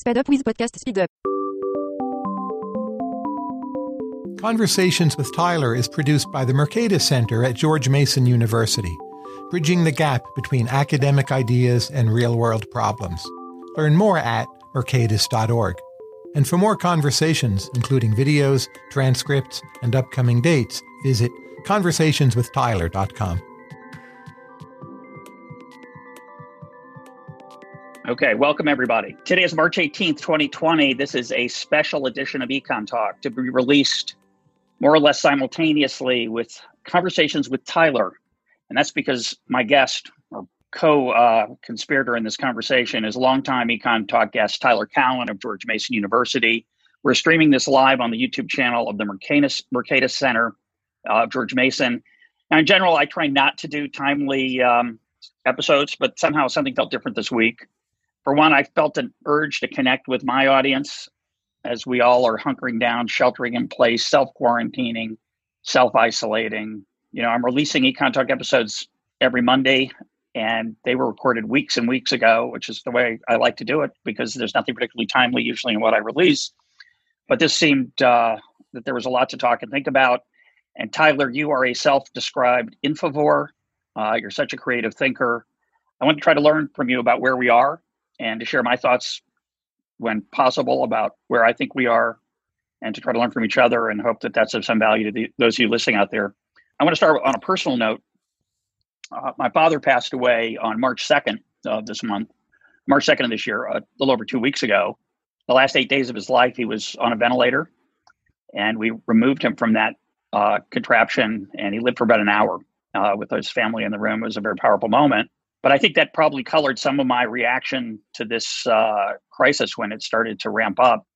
Sped up with podcast speed up. Conversations with Tyler is produced by the Mercatus Center at George Mason University, bridging the gap between academic ideas and real world problems. Learn more at mercatus.org. And for more conversations, including videos, transcripts, and upcoming dates, visit conversationswithtyler.com. Okay, welcome everybody. Today is March 18th, 2020. This is a special edition of Econ Talk to be released more or less simultaneously with conversations with Tyler. And that's because my guest or co uh, conspirator in this conversation is longtime Econ Talk guest Tyler Cowen of George Mason University. We're streaming this live on the YouTube channel of the Mercatus, Mercatus Center uh, George Mason. Now, in general, I try not to do timely um, episodes, but somehow something felt different this week. For one, I felt an urge to connect with my audience as we all are hunkering down, sheltering in place, self quarantining, self isolating. You know, I'm releasing Econ Talk episodes every Monday, and they were recorded weeks and weeks ago, which is the way I like to do it because there's nothing particularly timely usually in what I release. But this seemed uh, that there was a lot to talk and think about. And Tyler, you are a self described infovore. Uh, you're such a creative thinker. I want to try to learn from you about where we are and to share my thoughts when possible about where I think we are and to try to learn from each other and hope that that's of some value to the, those of you listening out there. I want to start on a personal note. Uh, my father passed away on March 2nd of this month, March 2nd of this year, a little over two weeks ago. The last eight days of his life, he was on a ventilator, and we removed him from that uh, contraption, and he lived for about an hour uh, with his family in the room. It was a very powerful moment. But I think that probably colored some of my reaction to this uh, crisis when it started to ramp up.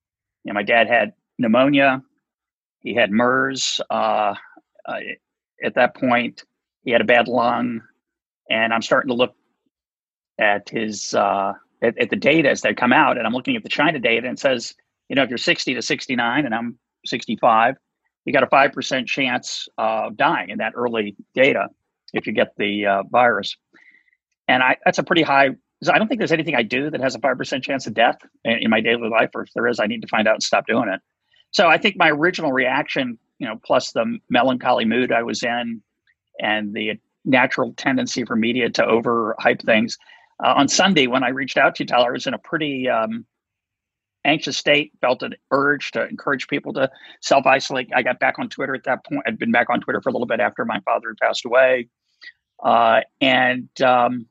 You know, my dad had pneumonia, he had MRSA. Uh, uh, at that point, he had a bad lung, and I'm starting to look at his uh, at, at the data as they come out, and I'm looking at the China data, and says, you know, if you're 60 to 69, and I'm 65, you got a five percent chance of dying in that early data if you get the uh, virus and I that's a pretty high. I don't think there's anything I do that has a five percent chance of death in, in my daily life, or if there is, I need to find out and stop doing it. So I think my original reaction, you know, plus the melancholy mood I was in, and the natural tendency for media to overhype things. Uh, on Sunday, when I reached out to you, Tyler, I was in a pretty um, anxious state, felt an urge to encourage people to self isolate. I got back on Twitter at that point. I'd been back on Twitter for a little bit after my father had passed away. Uh, and um,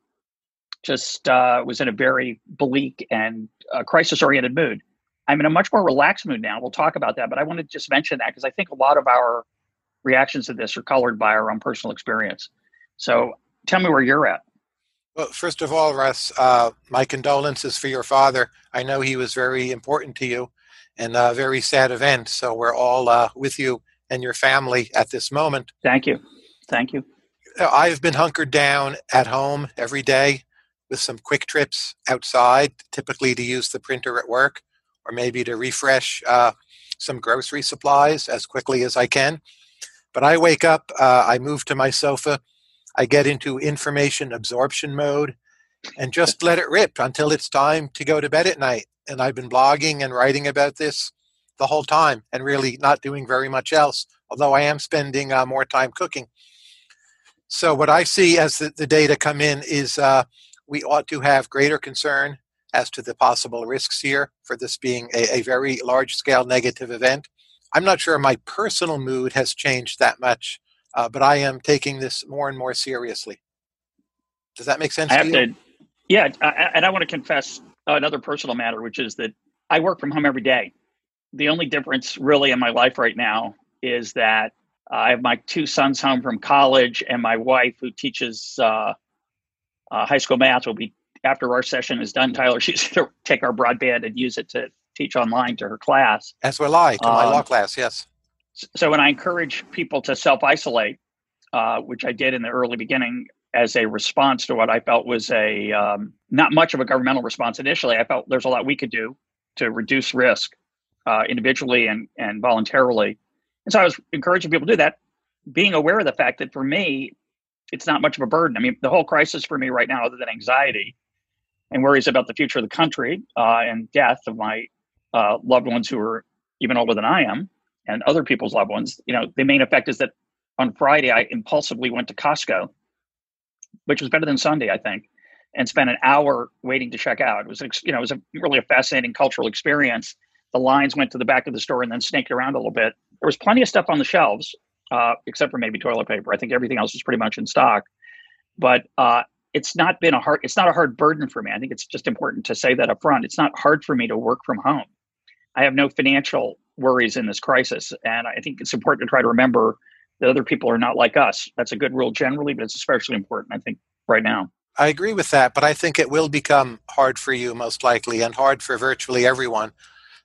just uh, was in a very bleak and uh, crisis oriented mood. I'm in a much more relaxed mood now. We'll talk about that, but I want to just mention that because I think a lot of our reactions to this are colored by our own personal experience. So tell me where you're at. Well, first of all, Russ, uh, my condolences for your father. I know he was very important to you and a very sad event. So we're all uh, with you and your family at this moment. Thank you. Thank you. I've been hunkered down at home every day with some quick trips outside, typically to use the printer at work or maybe to refresh uh, some grocery supplies as quickly as I can. But I wake up, uh, I move to my sofa, I get into information absorption mode, and just let it rip until it's time to go to bed at night. And I've been blogging and writing about this the whole time and really not doing very much else, although I am spending uh, more time cooking. So, what I see as the, the data come in is uh, we ought to have greater concern as to the possible risks here for this being a, a very large scale negative event. I'm not sure my personal mood has changed that much, uh, but I am taking this more and more seriously. Does that make sense I to you? To, yeah, I, and I want to confess another personal matter, which is that I work from home every day. The only difference really in my life right now is that I have my two sons home from college, and my wife, who teaches uh, uh, high school math will be after our session is done. Tyler, she's going to take our broadband and use it to teach online to her class. As will I to my um, law class. Yes. So when I encourage people to self isolate, uh, which I did in the early beginning as a response to what I felt was a um, not much of a governmental response initially, I felt there's a lot we could do to reduce risk uh, individually and and voluntarily. And so I was encouraging people to do that, being aware of the fact that for me, it's not much of a burden. I mean, the whole crisis for me right now, other than anxiety, and worries about the future of the country uh, and death of my uh, loved ones who are even older than I am and other people's loved ones. You know, the main effect is that on Friday I impulsively went to Costco, which was better than Sunday, I think, and spent an hour waiting to check out. It was, you know, it was a, really a fascinating cultural experience. The lines went to the back of the store and then snaked around a little bit. There was plenty of stuff on the shelves, uh, except for maybe toilet paper. I think everything else is pretty much in stock. But uh, it's not been a hard. It's not a hard burden for me. I think it's just important to say that up front. It's not hard for me to work from home. I have no financial worries in this crisis, and I think it's important to try to remember that other people are not like us. That's a good rule generally, but it's especially important, I think, right now. I agree with that, but I think it will become hard for you most likely and hard for virtually everyone.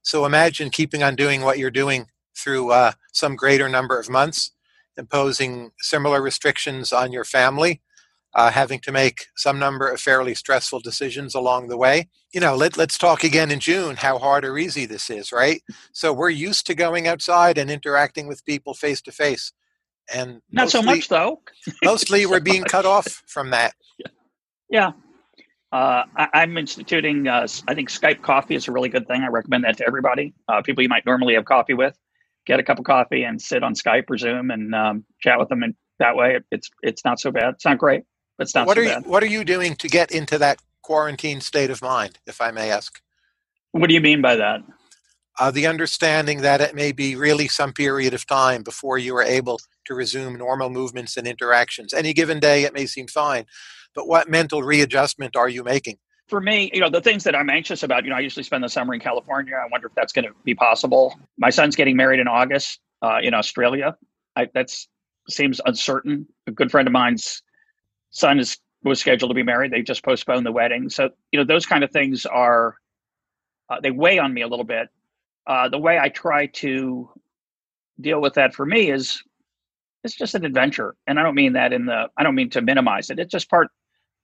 So imagine keeping on doing what you're doing through uh, some greater number of months, imposing similar restrictions on your family, uh, having to make some number of fairly stressful decisions along the way. You know, let, let's talk again in June how hard or easy this is, right? So we're used to going outside and interacting with people face to face. And not mostly, so much though. mostly we're being cut off from that. Yeah. Uh, I, am instituting, uh, I think Skype coffee is a really good thing. I recommend that to everybody. Uh, people you might normally have coffee with, get a cup of coffee and sit on Skype or Zoom and um, chat with them. And that way, it's it's not so bad. It's not great, but it's not what so are bad. You, what are you doing to get into that quarantine state of mind, if I may ask? What do you mean by that? Uh, the understanding that it may be really some period of time before you are able to resume normal movements and interactions. Any given day, it may seem fine, but what mental readjustment are you making? For me, you know, the things that I'm anxious about, you know, I usually spend the summer in California. I wonder if that's going to be possible. My son's getting married in August uh, in Australia. That seems uncertain. A good friend of mine's son is was scheduled to be married. They just postponed the wedding. So, you know, those kind of things are uh, they weigh on me a little bit. Uh, the way I try to deal with that for me is it's just an adventure, and I don't mean that in the I don't mean to minimize it. It's just part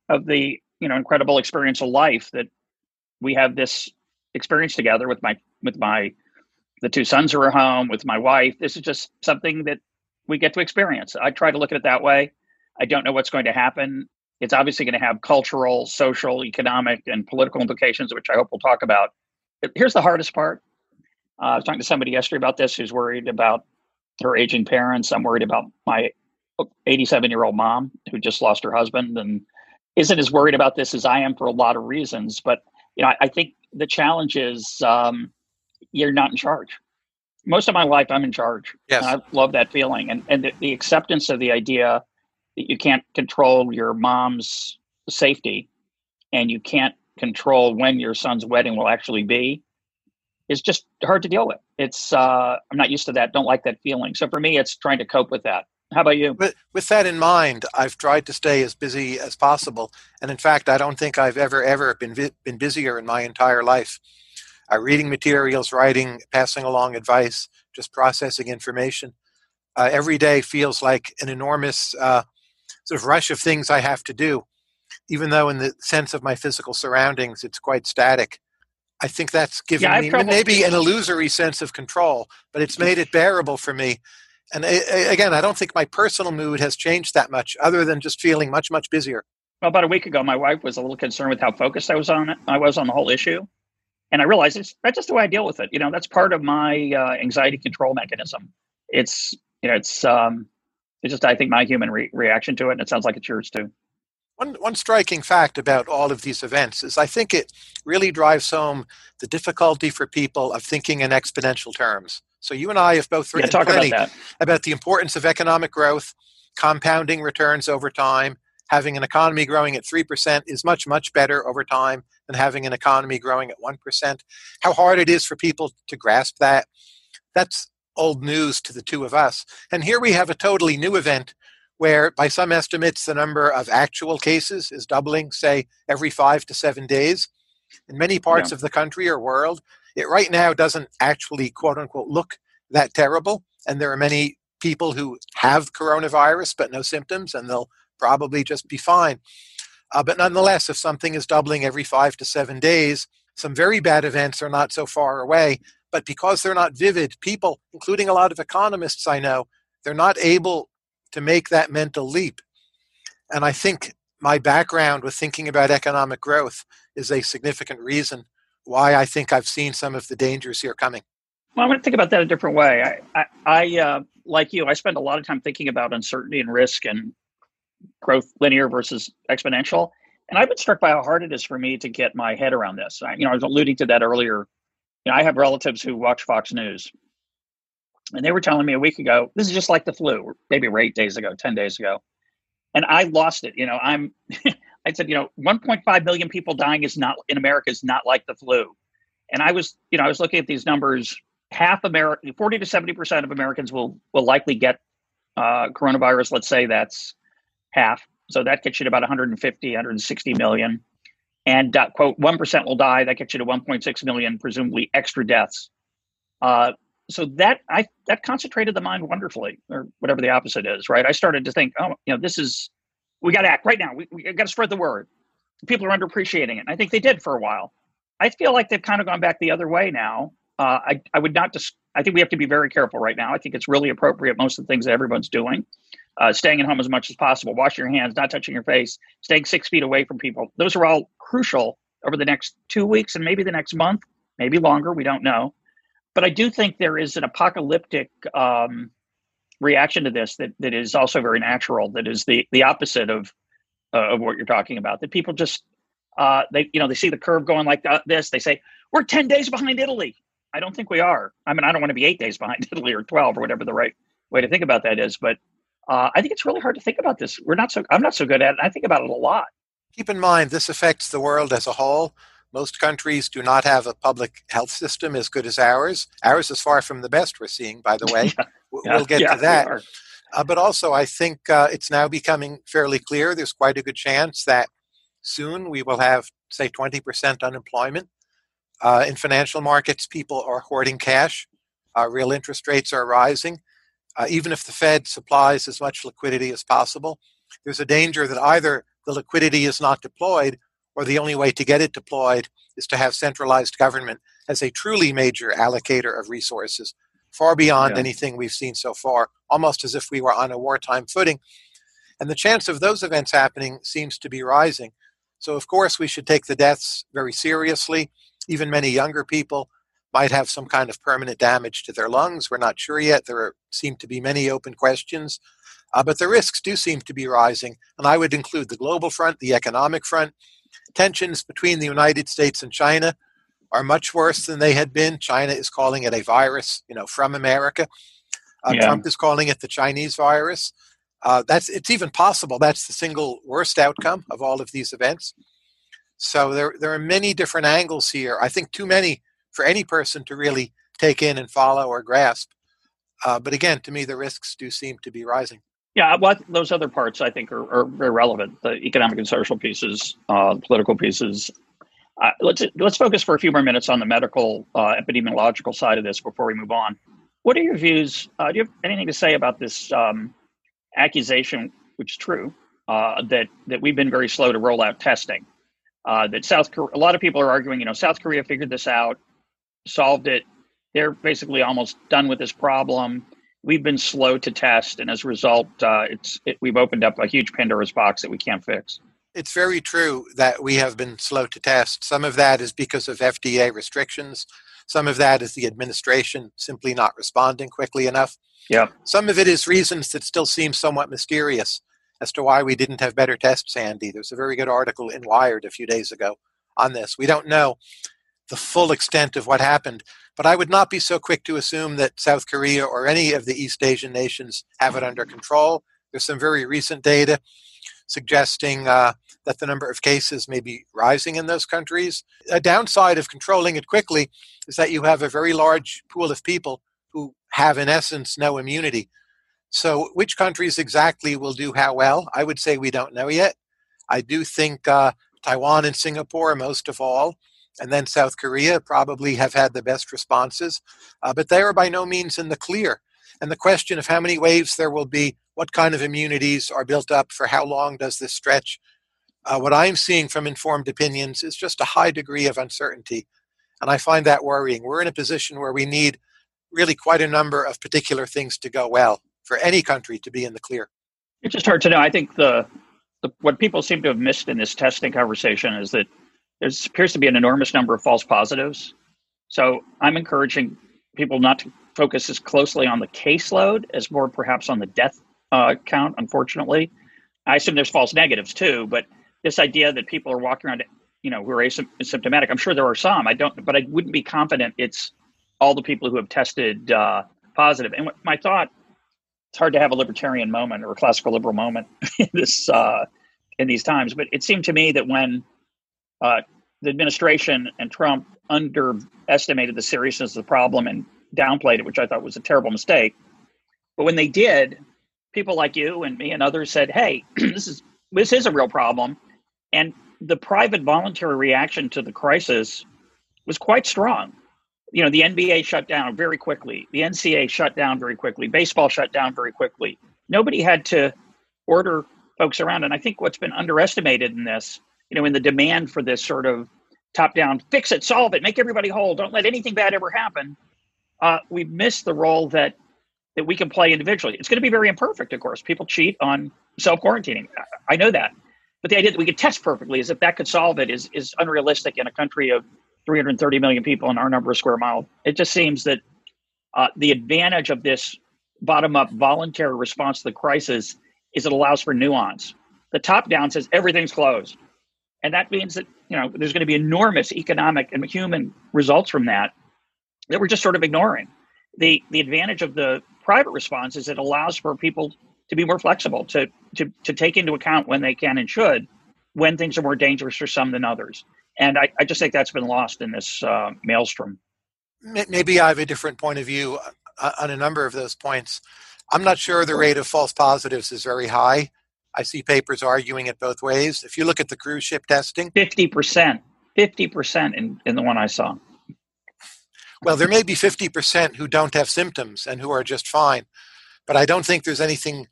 of the you know incredible experience of life that we have this experience together with my with my the two sons who are home with my wife. This is just something that we get to experience. I try to look at it that way. I don't know what's going to happen. It's obviously going to have cultural, social, economic, and political implications, which I hope we'll talk about. Here's the hardest part. Uh, I was talking to somebody yesterday about this who's worried about her aging parents. I'm worried about my 87 year old mom who just lost her husband and isn't as worried about this as I am for a lot of reasons. But you know, I, I think the challenge is um, you're not in charge. Most of my life, I'm in charge. Yes. I love that feeling, and and the, the acceptance of the idea that you can't control your mom's safety, and you can't control when your son's wedding will actually be is just hard to deal with. It's uh, I'm not used to that. Don't like that feeling. So for me, it's trying to cope with that. How about you? With, with that in mind, I've tried to stay as busy as possible, and in fact, I don't think I've ever ever been vi- been busier in my entire life. Uh, reading materials, writing, passing along advice, just processing information. Uh, every day feels like an enormous uh, sort of rush of things I have to do, even though in the sense of my physical surroundings, it's quite static. I think that's given yeah, me trouble. maybe an illusory sense of control, but it's made it bearable for me. And again, I don't think my personal mood has changed that much, other than just feeling much, much busier. Well, about a week ago, my wife was a little concerned with how focused I was on it. I was on the whole issue, and I realized it's that's just the way I deal with it. You know, that's part of my uh, anxiety control mechanism. It's you know, it's um, it's just I think my human re- reaction to it, and it sounds like it's yours too. One, one striking fact about all of these events is I think it really drives home the difficulty for people of thinking in exponential terms. So you and I have both written yeah, plenty about, about the importance of economic growth, compounding returns over time. Having an economy growing at 3% is much, much better over time than having an economy growing at 1%. How hard it is for people to grasp that. That's old news to the two of us. And here we have a totally new event where by some estimates the number of actual cases is doubling, say, every five to seven days. In many parts yeah. of the country or world, it right now doesn't actually, quote unquote, look that terrible. And there are many people who have coronavirus but no symptoms, and they'll probably just be fine. Uh, but nonetheless, if something is doubling every five to seven days, some very bad events are not so far away. But because they're not vivid, people, including a lot of economists I know, they're not able to make that mental leap. And I think my background with thinking about economic growth is a significant reason why I think I've seen some of the dangers here coming. Well, I'm going to think about that a different way. I, I, I uh, like you, I spend a lot of time thinking about uncertainty and risk and growth linear versus exponential. And I've been struck by how hard it is for me to get my head around this. I, you know, I was alluding to that earlier. You know, I have relatives who watch Fox News, and they were telling me a week ago, this is just like the flu, maybe eight days ago, 10 days ago. And I lost it. You know, I'm, I said, you know, 1.5 million people dying is not in America is not like the flu. And I was, you know, I was looking at these numbers. Half America, 40 to 70 percent of Americans will will likely get uh, coronavirus. Let's say that's half. So that gets you to about 150, 160 million. And uh, quote, 1% will die. That gets you to 1.6 million, presumably extra deaths. Uh, so that I that concentrated the mind wonderfully, or whatever the opposite is, right? I started to think, oh, you know, this is we got to act right now. We, we got to spread the word. People are underappreciating it. And I think they did for a while. I feel like they've kind of gone back the other way now. Uh, I I would not just. I think we have to be very careful right now. I think it's really appropriate. Most of the things that everyone's doing uh, staying at home as much as possible, washing your hands, not touching your face, staying six feet away from people. Those are all crucial over the next two weeks and maybe the next month, maybe longer. We don't know. But I do think there is an apocalyptic um, reaction to this that, that is also very natural. That is the the opposite of uh, of what you're talking about. That people just uh, they you know they see the curve going like this. They say we're ten days behind Italy. I don't think we are. I mean, I don't want to be eight days behind Italy or twelve or whatever the right way to think about that is. But uh, I think it's really hard to think about this. We're not so. I'm not so good at it. I think about it a lot. Keep in mind, this affects the world as a whole. Most countries do not have a public health system as good as ours. Ours is far from the best we're seeing, by the way. yeah. We'll get yeah, to that. Uh, but also, I think uh, it's now becoming fairly clear there's quite a good chance that soon we will have, say, 20% unemployment. Uh, in financial markets, people are hoarding cash. Uh, real interest rates are rising uh, even if the Fed supplies as much liquidity as possible, there's a danger that either the liquidity is not deployed or the only way to get it deployed is to have centralized government as a truly major allocator of resources, far beyond yeah. anything we've seen so far, almost as if we were on a wartime footing. And the chance of those events happening seems to be rising. So, of course, we should take the deaths very seriously. Even many younger people might have some kind of permanent damage to their lungs. We're not sure yet. There are, seem to be many open questions. Uh, but the risks do seem to be rising. And I would include the global front, the economic front. Tensions between the United States and China are much worse than they had been. China is calling it a virus, you know, from America. Uh, yeah. Trump is calling it the Chinese virus. Uh, that's it's even possible that's the single worst outcome of all of these events. So there there are many different angles here. I think too many for any person to really take in and follow or grasp. Uh, but again, to me, the risks do seem to be rising. Yeah, well, those other parts I think are, are very relevant. The economic and social pieces, uh, political pieces. Uh, let's let's focus for a few more minutes on the medical uh, epidemiological side of this before we move on. What are your views? Uh, do you have anything to say about this um, accusation, which is true, uh, that that we've been very slow to roll out testing? Uh, that South Korea, a lot of people are arguing, you know, South Korea figured this out solved it. They're basically almost done with this problem. We've been slow to test, and as a result, it's it, we've opened up a huge Pandora's box that we can't fix. It's very true that we have been slow to test. Some of that is because of FDA restrictions. Some of that is the administration simply not responding quickly enough. Yeah. Some of it is reasons that still seem somewhat mysterious as to why we didn't have better tests, Andy. There's a very good article in Wired a few days ago on this. We don't know the full extent of what happened. But I would not be so quick to assume that South Korea or any of the East Asian nations have it under control. There's some very recent data suggesting uh, that the number of cases may be rising in those countries. A downside of controlling it quickly is that you have a very large pool of people who have, in essence, no immunity. So, which countries exactly will do how well? I would say we don't know yet. I do think uh, Taiwan and Singapore, most of all, and then South Korea probably have had the best responses, uh, but they are by no means in the clear. And the question of how many waves there will be, what kind of immunities are built up, for how long does this stretch? Uh, what I'm seeing from informed opinions is just a high degree of uncertainty. And I find that worrying. We're in a position where we need really quite a number of particular things to go well for any country to be in the clear. It's just hard to know. I think the the, what people seem to have missed in this testing conversation is that there appears to be an enormous number of false positives. So I'm encouraging people not to focus as closely on the caseload as more perhaps on the death uh, count, unfortunately. I assume there's false negatives too, but this idea that people are walking around, you know, who are asymptomatic, I'm sure there are some. I don't, but I wouldn't be confident it's all the people who have tested uh, positive. And my thought, it's hard to have a libertarian moment or a classical liberal moment in this uh, in these times, but it seemed to me that when uh, the administration and Trump underestimated the seriousness of the problem and downplayed it, which I thought was a terrible mistake. But when they did, people like you and me and others said, "Hey, this is this is a real problem," and the private voluntary reaction to the crisis was quite strong. You know, the NBA shut down very quickly. The NCAA shut down very quickly. Baseball shut down very quickly. Nobody had to order folks around. And I think what's been underestimated in this, you know, in the demand for this sort of top down, fix it, solve it, make everybody whole, don't let anything bad ever happen. Uh, we've missed the role that that we can play individually. It's going to be very imperfect, of course. People cheat on self quarantining. I know that. But the idea that we could test perfectly as if that could solve it is, is unrealistic in a country of 330 million people and our number of square mile. It just seems that uh, the advantage of this bottom up voluntary response to the crisis is it allows for nuance. The top down says everything's closed. And that means that, you know, there's going to be enormous economic and human results from that that we're just sort of ignoring. The the advantage of the private response is it allows for people to be more flexible, to to to take into account when they can and should, when things are more dangerous for some than others. And I, I just think that's been lost in this uh, maelstrom. Maybe I have a different point of view uh, on a number of those points. I'm not sure the rate of false positives is very high. I see papers arguing it both ways. If you look at the cruise ship testing, 50%, 50% in, in the one I saw. Well, there may be 50% who don't have symptoms and who are just fine, but I don't think there's anything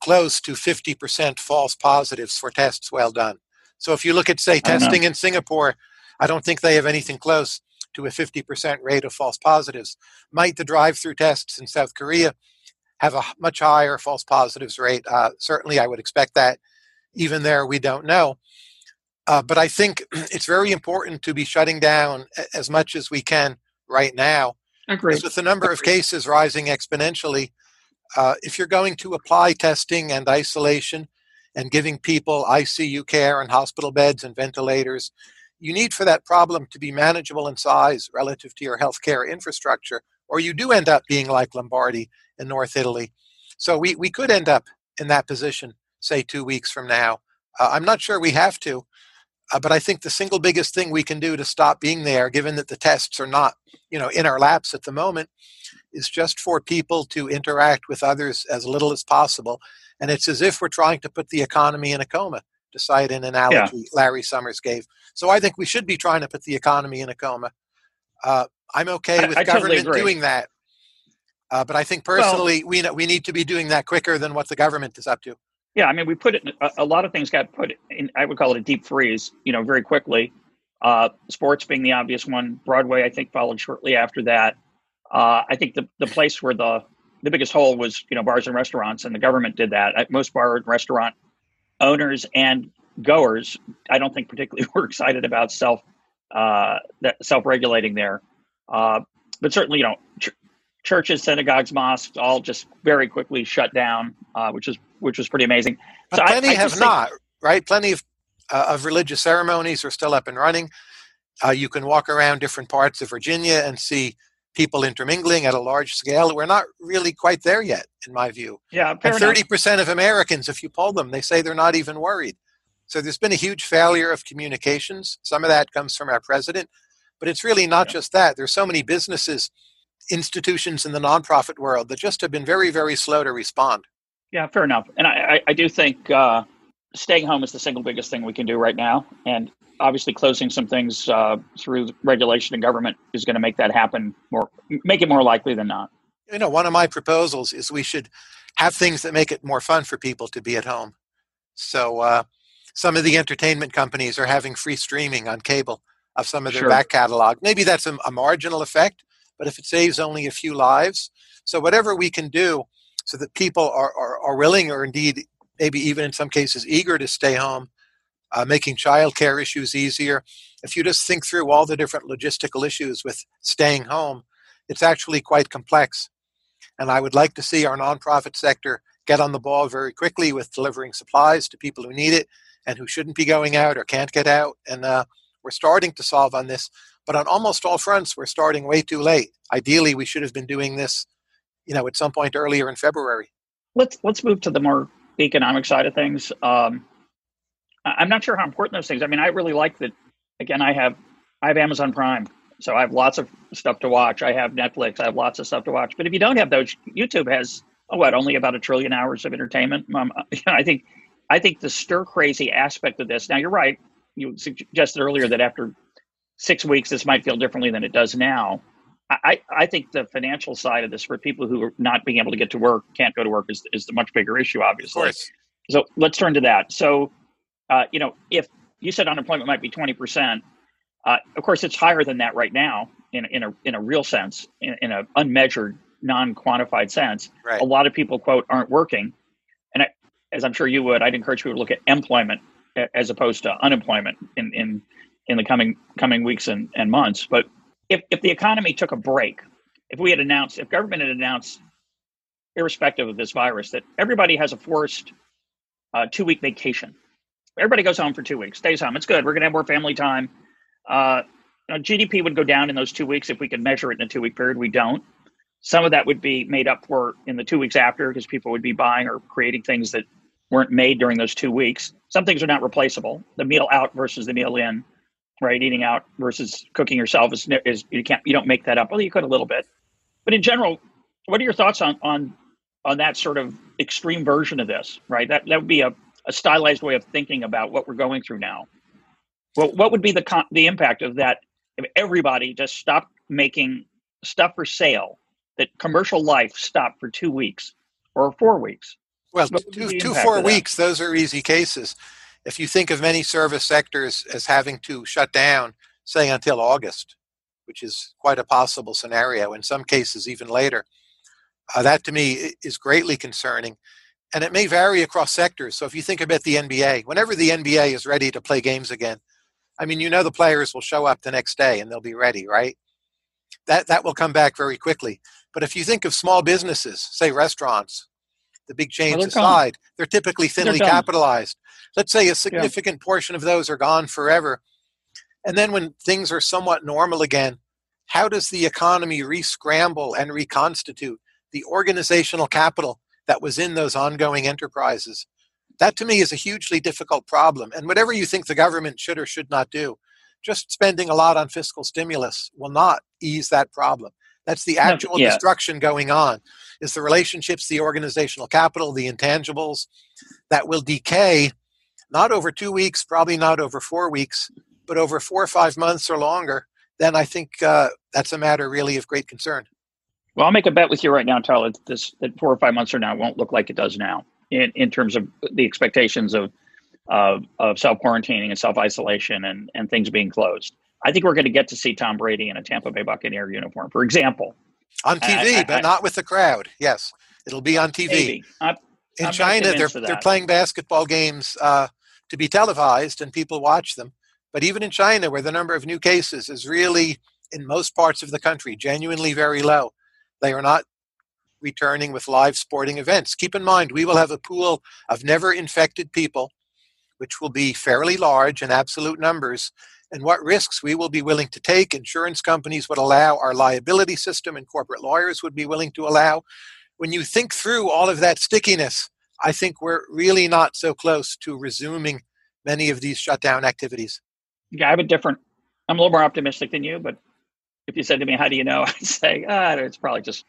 close to 50% false positives for tests well done. So if you look at, say, testing in Singapore, I don't think they have anything close to a 50% rate of false positives. Might the drive through tests in South Korea have a much higher false positives rate. Uh, certainly, I would expect that. Even there, we don't know. Uh, but I think it's very important to be shutting down as much as we can right now. Agreed. With the number of cases rising exponentially, uh, if you're going to apply testing and isolation and giving people ICU care and hospital beds and ventilators, you need for that problem to be manageable in size relative to your healthcare infrastructure, or you do end up being like Lombardy in North Italy. So we, we could end up in that position, say, two weeks from now. Uh, I'm not sure we have to, uh, but I think the single biggest thing we can do to stop being there, given that the tests are not, you know, in our laps at the moment, is just for people to interact with others as little as possible. And it's as if we're trying to put the economy in a coma, to cite an analogy yeah. Larry Summers gave. So I think we should be trying to put the economy in a coma. Uh, I'm okay with I, I government totally doing that. Uh, but I think personally, well, we we need to be doing that quicker than what the government is up to. Yeah, I mean, we put it. A, lot of things got put in. I would call it a deep freeze. You know, very quickly. Uh, sports being the obvious one. Broadway, I think, followed shortly after that. Uh, I think the the place where the the biggest hole was, you know, bars and restaurants, and the government did that. Most bar and restaurant owners and goers, I don't think particularly were excited about self uh, self regulating there. Uh, but certainly, you know, ch- churches, synagogues, mosques, all just very quickly shut down, uh, which is which was pretty amazing. But so plenty I, I have not, think, right? Plenty of uh, of religious ceremonies are still up and running. Uh, you can walk around different parts of Virginia and see people intermingling at a large scale. We're not really quite there yet, in my view. Yeah, thirty percent of Americans, if you poll them, they say they're not even worried. So there's been a huge failure of communications. Some of that comes from our president, but it's really not yeah. just that. There's so many businesses institutions in the nonprofit world that just have been very, very slow to respond. Yeah, fair enough. And I, I do think uh, staying home is the single biggest thing we can do right now. And obviously, closing some things uh, through regulation and government is going to make that happen more, make it more likely than not. You know, one of my proposals is we should have things that make it more fun for people to be at home. So, uh, some of the entertainment companies are having free streaming on cable of some of their sure. back catalog. Maybe that's a, a marginal effect, but if it saves only a few lives. So, whatever we can do so that people are, are, are willing or indeed maybe even in some cases eager to stay home, uh, making childcare issues easier. If you just think through all the different logistical issues with staying home, it's actually quite complex. And I would like to see our nonprofit sector get on the ball very quickly with delivering supplies to people who need it and who shouldn't be going out or can't get out. And uh, we're starting to solve on this, but on almost all fronts, we're starting way too late. Ideally, we should have been doing this, you know, at some point earlier in February. Let's let's move to the more economic side of things. Um, I'm not sure how important those things. I mean, I really like that. Again, I have I have Amazon Prime, so I have lots of stuff to watch. I have Netflix. I have lots of stuff to watch. But if you don't have those, YouTube has oh, what only about a trillion hours of entertainment. Um, I think I think the stir crazy aspect of this. Now you're right. You suggested earlier that after six weeks, this might feel differently than it does now. I, I think the financial side of this for people who are not being able to get to work, can't go to work, is, is the much bigger issue, obviously. So let's turn to that. So, uh, you know, if you said unemployment might be 20%, uh, of course, it's higher than that right now in, in, a, in a real sense, in, in an unmeasured, non quantified sense. Right. A lot of people, quote, aren't working. And I, as I'm sure you would, I'd encourage people to look at employment as opposed to unemployment in, in, in the coming coming weeks and, and months. But if, if the economy took a break, if we had announced, if government had announced, irrespective of this virus, that everybody has a forced uh, two week vacation, everybody goes home for two weeks, stays home. It's good. We're going to have more family time. Uh, you know, GDP would go down in those two weeks if we could measure it in a two week period. We don't. Some of that would be made up for in the two weeks after because people would be buying or creating things that weren't made during those two weeks. Some things are not replaceable. The meal out versus the meal in right? Eating out versus cooking yourself is, is you can't you don't make that up. Well, you could a little bit, but in general, what are your thoughts on on on that sort of extreme version of this? Right, that that would be a, a stylized way of thinking about what we're going through now. Well, what would be the con- the impact of that if everybody just stopped making stuff for sale? That commercial life stopped for two weeks or four weeks. Well, two, two four weeks; those are easy cases if you think of many service sectors as having to shut down, say until August, which is quite a possible scenario, in some cases even later, uh, that to me is greatly concerning. And it may vary across sectors. So if you think about the NBA, whenever the NBA is ready to play games again, I mean, you know the players will show up the next day and they'll be ready, right? That that will come back very quickly. But if you think of small businesses, say restaurants, the big chains well, aside, gone. they're typically thinly they're capitalized. Let's say a significant yeah. portion of those are gone forever. And then when things are somewhat normal again, how does the economy rescramble and reconstitute the organizational capital that was in those ongoing enterprises? That to me is a hugely difficult problem. And whatever you think the government should or should not do, just spending a lot on fiscal stimulus will not ease that problem. That's the actual yeah. destruction going on. Is the relationships, the organizational capital, the intangibles that will decay not over two weeks, probably not over four weeks, but over four or five months or longer, then I think uh, that's a matter really of great concern. Well, I'll make a bet with you right now, Tyler, that, this, that four or five months from now won't look like it does now in, in terms of the expectations of, of, of self quarantining and self isolation and, and things being closed. I think we're going to get to see Tom Brady in a Tampa Bay Buccaneer uniform, for example. On TV, I, I, but I, not with the crowd. Yes, it'll be on TV. In China, they're they're playing basketball games uh, to be televised, and people watch them. But even in China, where the number of new cases is really, in most parts of the country, genuinely very low, they are not returning with live sporting events. Keep in mind, we will have a pool of never infected people, which will be fairly large in absolute numbers, and what risks we will be willing to take. Insurance companies would allow, our liability system and corporate lawyers would be willing to allow. When you think through all of that stickiness, I think we're really not so close to resuming many of these shutdown activities. Yeah, I have a different, I'm a little more optimistic than you, but if you said to me, how do you know? I'd say, ah, it's probably just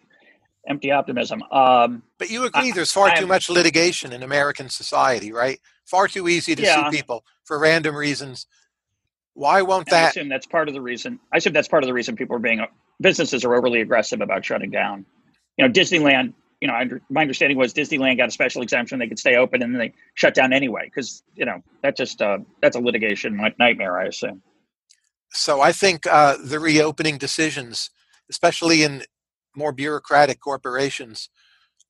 empty optimism. Um, but you agree I, there's far I, too much litigation in American society, right? Far too easy to yeah. sue people for random reasons why won't that? I assume that's part of the reason. I assume that's part of the reason people are being businesses are overly aggressive about shutting down. You know, Disneyland. You know, my understanding was Disneyland got a special exemption; they could stay open, and then they shut down anyway because you know that just uh, that's a litigation nightmare. I assume. So I think uh, the reopening decisions, especially in more bureaucratic corporations,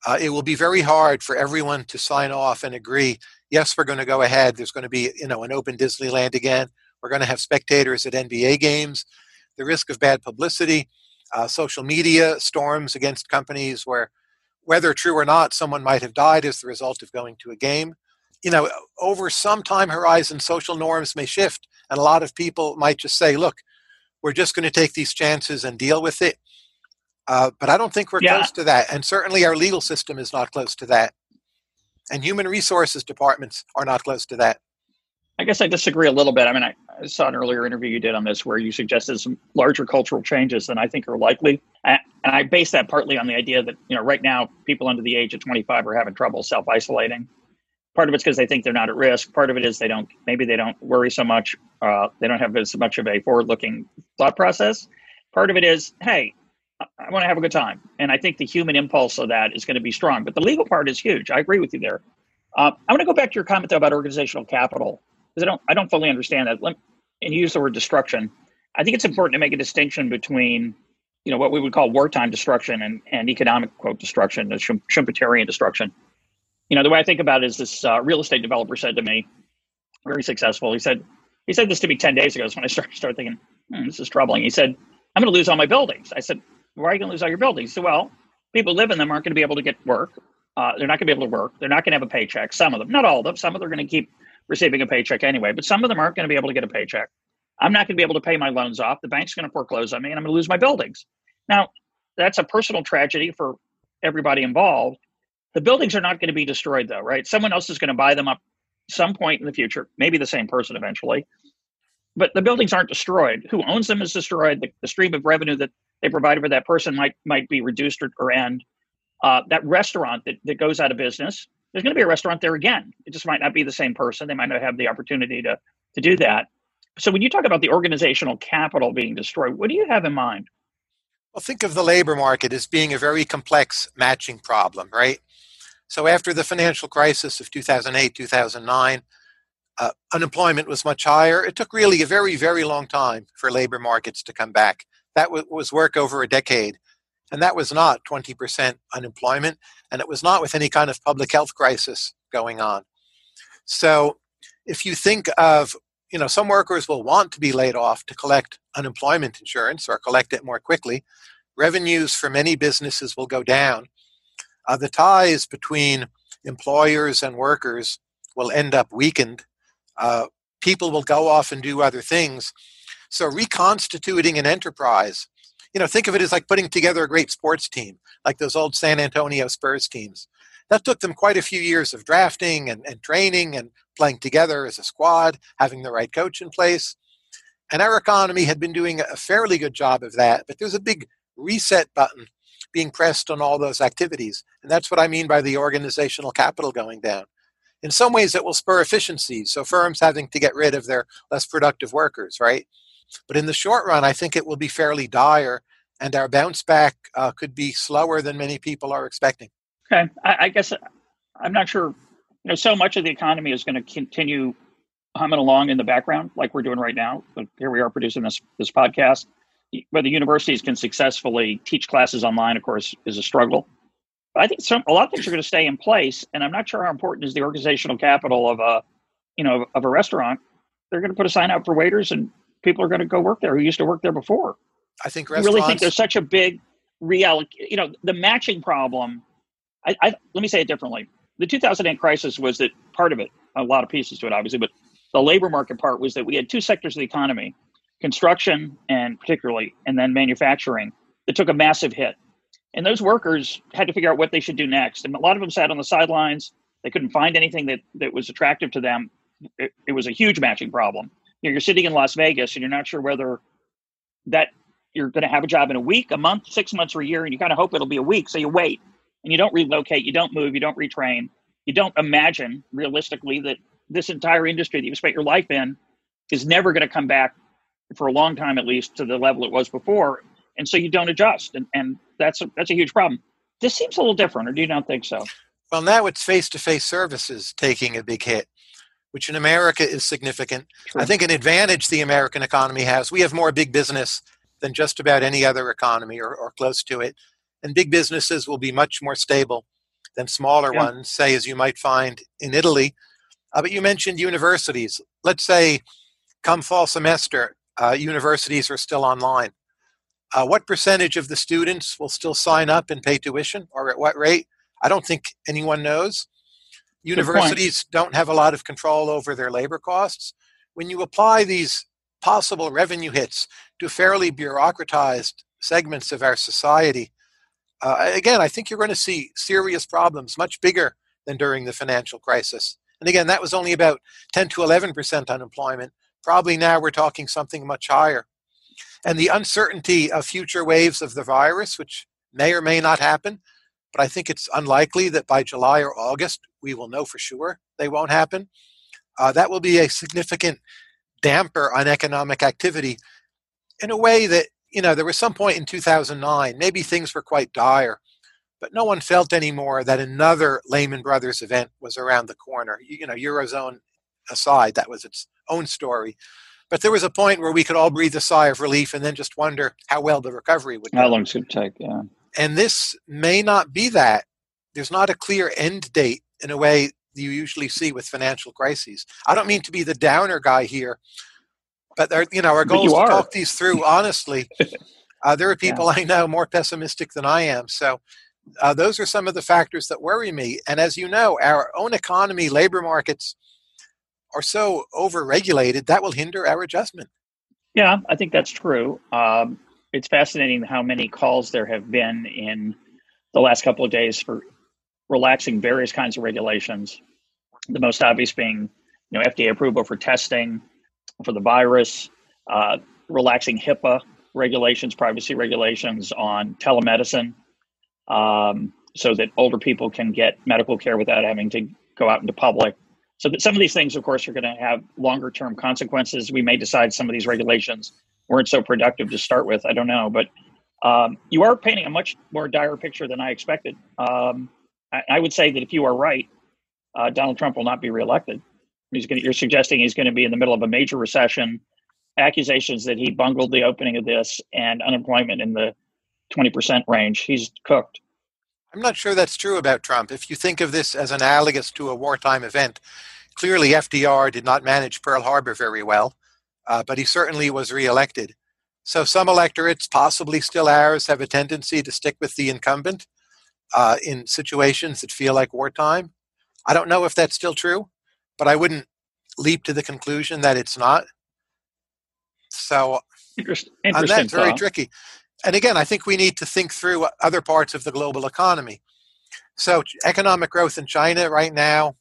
uh, it will be very hard for everyone to sign off and agree. Yes, we're going to go ahead. There's going to be, you know, an open Disneyland again. We're going to have spectators at NBA games. The risk of bad publicity, uh, social media storms against companies where, whether true or not, someone might have died as the result of going to a game. You know, over some time horizon, social norms may shift, and a lot of people might just say, "Look, we're just going to take these chances and deal with it." Uh, but I don't think we're yeah. close to that. And certainly our legal system is not close to that. And human resources departments are not close to that. I guess I disagree a little bit. I mean, I, I saw an earlier interview you did on this where you suggested some larger cultural changes than I think are likely. And I base that partly on the idea that, you know, right now people under the age of 25 are having trouble self isolating. Part of it's because they think they're not at risk. Part of it is they don't, maybe they don't worry so much. Uh, they don't have as much of a forward looking thought process. Part of it is, hey, I want to have a good time. And I think the human impulse of that is going to be strong. But the legal part is huge. I agree with you there. Uh, I want to go back to your comment though about organizational capital because I don't I don't fully understand that. And you use the word destruction. I think it's important to make a distinction between you know what we would call wartime destruction and, and economic quote destruction, the Schumpeterian destruction. You know the way I think about it is this uh, real estate developer said to me, very successful. He said he said this to me ten days ago. So when I started start thinking hmm, this is troubling. He said I'm going to lose all my buildings. I said why are you going to lose all your buildings? He said well, people live in them aren't going to be able to get work. Uh, they're not going to be able to work. They're not going to have a paycheck. Some of them, not all of them. Some of them are going to keep receiving a paycheck anyway, but some of them aren't going to be able to get a paycheck. I'm not going to be able to pay my loans off. The bank's going to foreclose on me, and I'm going to lose my buildings. Now, that's a personal tragedy for everybody involved. The buildings are not going to be destroyed, though, right? Someone else is going to buy them up some point in the future, maybe the same person eventually. But the buildings aren't destroyed. Who owns them is destroyed. The, the stream of revenue that they provided for that person might might be reduced or, or end. Uh, that restaurant that, that goes out of business, there's going to be a restaurant there again. It just might not be the same person. They might not have the opportunity to to do that. So when you talk about the organizational capital being destroyed, what do you have in mind? Well, think of the labor market as being a very complex matching problem, right? So after the financial crisis of 2008, 2009, uh, unemployment was much higher. It took really a very, very long time for labor markets to come back. That w- was work over a decade. And that was not 20% unemployment, and it was not with any kind of public health crisis going on. So if you think of, you know, some workers will want to be laid off to collect unemployment insurance or collect it more quickly. Revenues for many businesses will go down. Uh, the ties between employers and workers will end up weakened. Uh, people will go off and do other things so reconstituting an enterprise, you know, think of it as like putting together a great sports team, like those old San Antonio Spurs teams. That took them quite a few years of drafting and, and training and playing together as a squad, having the right coach in place. And our economy had been doing a fairly good job of that, but there's a big reset button being pressed on all those activities. And that's what I mean by the organizational capital going down. In some ways, it will spur efficiencies. So firms having to get rid of their less productive workers, right? But in the short run, I think it will be fairly dire, and our bounce back uh, could be slower than many people are expecting. Okay, I, I guess I'm not sure. You know, so much of the economy is going to continue humming along in the background, like we're doing right now. But here we are producing this this podcast. Whether universities can successfully teach classes online, of course, is a struggle. But I think some a lot of things are going to stay in place, and I'm not sure how important is the organizational capital of a, you know, of a restaurant. They're going to put a sign out for waiters and people are going to go work there who used to work there before. I think. I really think there's such a big realloc. You know, the matching problem. I, I let me say it differently. The 2008 crisis was that part of it. A lot of pieces to it, obviously, but the labor market part was that we had two sectors of the economy, construction and particularly, and then manufacturing, that took a massive hit. And those workers had to figure out what they should do next. And a lot of them sat on the sidelines. They couldn't find anything that, that was attractive to them. It, it was a huge matching problem you know, you're sitting in Las Vegas and you're not sure whether that you're going to have a job in a week, a month, six months, or a year, and you kind of hope it'll be a week. So you wait and you don't relocate, you don't move, you don't retrain, you don't imagine realistically that this entire industry that you spent your life in is never going to come back for a long time, at least to the level it was before. And so you don't adjust, and, and that's a, that's a huge problem. This seems a little different, or do you not think so? Well, now it's face-to-face services taking a big hit which in America is significant. Sure. I think an advantage the American economy has, we have more big business than just about any other economy or, or close to it. And big businesses will be much more stable. than smaller Yeah. ones, say, as you might find in Italy. Uh, but you mentioned universities. Let's say, come fall semester, uh, universities are still online. Uh, what percentage of the students will still sign up and pay tuition, or at what rate? I don't think anyone knows. Universities don't have a lot of control over their labor costs. When you apply these possible revenue hits to fairly bureaucratized segments of our society, uh, again, I think you're going to see serious problems, much bigger than during the financial crisis. And again, that was only about 10 to 11% unemployment. Probably now we're talking something much higher. And the uncertainty of future waves of the virus, which may or may not happen, but I think it's unlikely that by July or August we will know for sure they won't happen. Uh, that will be a significant damper on economic activity in a way that, you know, there was some point in 2009, maybe things were quite dire, but no one felt anymore that another Lehman Brothers event was around the corner. You, you know, Eurozone aside, that was its own story. But there was a point where we could all breathe a sigh of relief and then just wonder how well the recovery would. How long should it take? Yeah. And this may not be that. There's not a clear end date in a way you usually see with financial crises. I don't mean to be the downer guy here, but there, you know, our goal is to are. talk these through honestly. Uh, there are people I know more pessimistic than I am. So uh, those are some of the factors that worry me. And as you know, our own economy, labor markets are so overregulated that will hinder our adjustment. Yeah, I think that's true. Um, it's fascinating how many calls there have been in the last couple of days for relaxing various kinds of regulations. The most obvious being, you know, FDA approval for testing for the virus, uh, relaxing HIPAA regulations, privacy regulations on telemedicine, um, so that older people can get medical care without having to go out into public. So that some of these things, of course, are going to have longer term consequences. We may decide some of these regulations weren't so productive to start with. I don't know, but um, you are painting a much more dire picture than I expected. Um, I, I would say that if you are right, uh, Donald Trump will not be reelected. He's going. You're suggesting he's going to be in the middle of a major recession, accusations that he bungled the opening of this, and unemployment in the twenty percent range. He's cooked. I'm not sure that's true about Trump. If you think of this as analogous to a wartime event, clearly FDR did not manage Pearl Harbor very well, uh, but he certainly was reelected. So some electorates, possibly still ours, have a tendency to stick with the incumbent uh, in situations that feel like wartime. I don't know if that's still true, but I wouldn't leap to the conclusion that it's not. So Interest, and that's very thought. tricky. And again, I think we need to think through other parts of the global economy. So, economic growth in China right now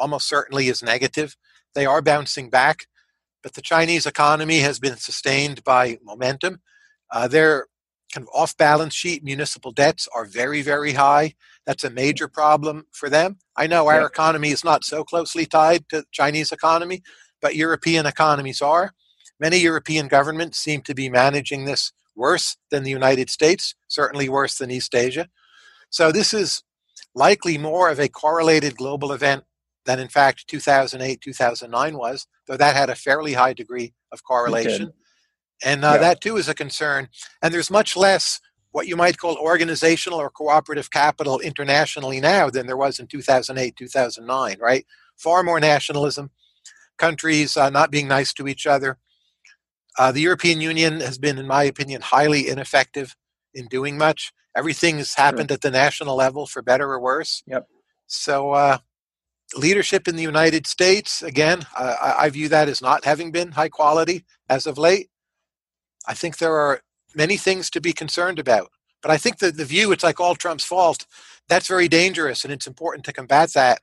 almost certainly is negative. They are bouncing back, but the Chinese economy has been sustained by momentum. Uh, their kind of off balance sheet municipal debts are very, very high. That's a major problem for them. I know our economy is not so closely tied to the Chinese economy, but European economies are. Many European governments seem to be managing this worse than the United States, certainly worse than East Asia. So this is likely more of a correlated global event than, in fact, 2008, 2009 was, though that had a fairly high degree of correlation. And uh, Yeah. that too is a concern. And there's much less what you might call organizational or cooperative capital internationally now than there was in 2008, 2009, right? Far more nationalism, countries uh, not being nice to each other. Uh, the European Union has been, in my opinion, highly ineffective in doing much. Everything has happened at the national level, for better or worse. Yep. So, uh, leadership in the United States, again, I, I view that as not having been high quality as of late. I think there are many things to be concerned about. But I think that the view, it's like all Trump's fault, that's very dangerous, and it's important to combat that.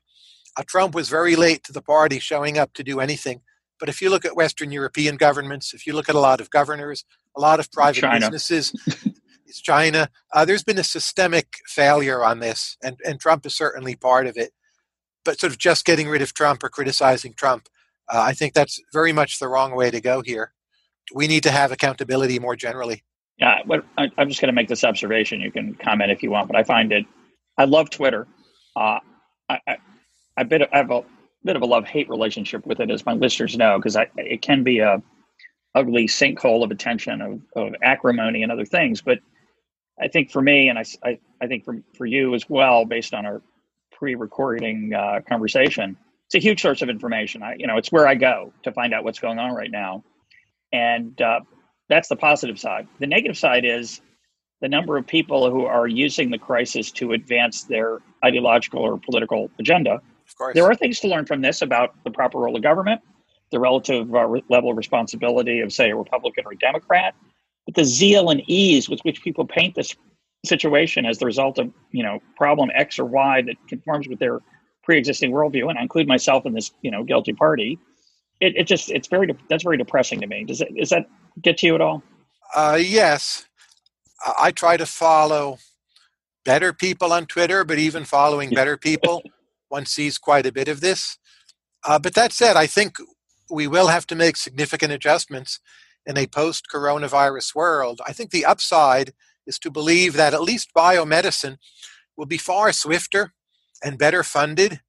Uh, Trump was very late to the party showing up to do anything. But if you look at Western European governments, if you look at a lot of governors, a lot of private China. businesses, it's China, uh, there's been a systemic failure on this, and, and Trump is certainly part of it. But sort of just getting rid of Trump or criticizing Trump, uh, I think that's very much the wrong way to go here. We need to have accountability more generally. Yeah, I, I'm just going to make this observation. You can comment if you want, but I find it. I love Twitter. Uh, I, I, I, bit, I have a bit of a love-hate relationship with it, as my listeners know, because it can be a ugly sinkhole of attention, of, of acrimony, and other things. But I think for me, and I, I, I think for, for you as well, based on our pre-recording uh, conversation, it's a huge source of information. I, you know, it's where I go to find out what's going on right now, and uh, that's the positive side. The negative side is the number of people who are using the crisis to advance their ideological or political agenda. Of course, there are things to learn from this about the proper role of government, the relative uh, level of responsibility of, say, a Republican or a Democrat, but the zeal and ease with which people paint this situation as the result of you know problem X or Y that conforms with their pre-existing worldview, and I include myself in this you know guilty party. It, it just it's very that's very depressing to me. Does it does that get to you at all? Uh, yes, I try to follow better people on Twitter, but even following better people, one sees quite a bit of this. Uh, but that said, I think we will have to make significant adjustments in a post coronavirus world. I think the upside is to believe that at least biomedicine will be far swifter and better funded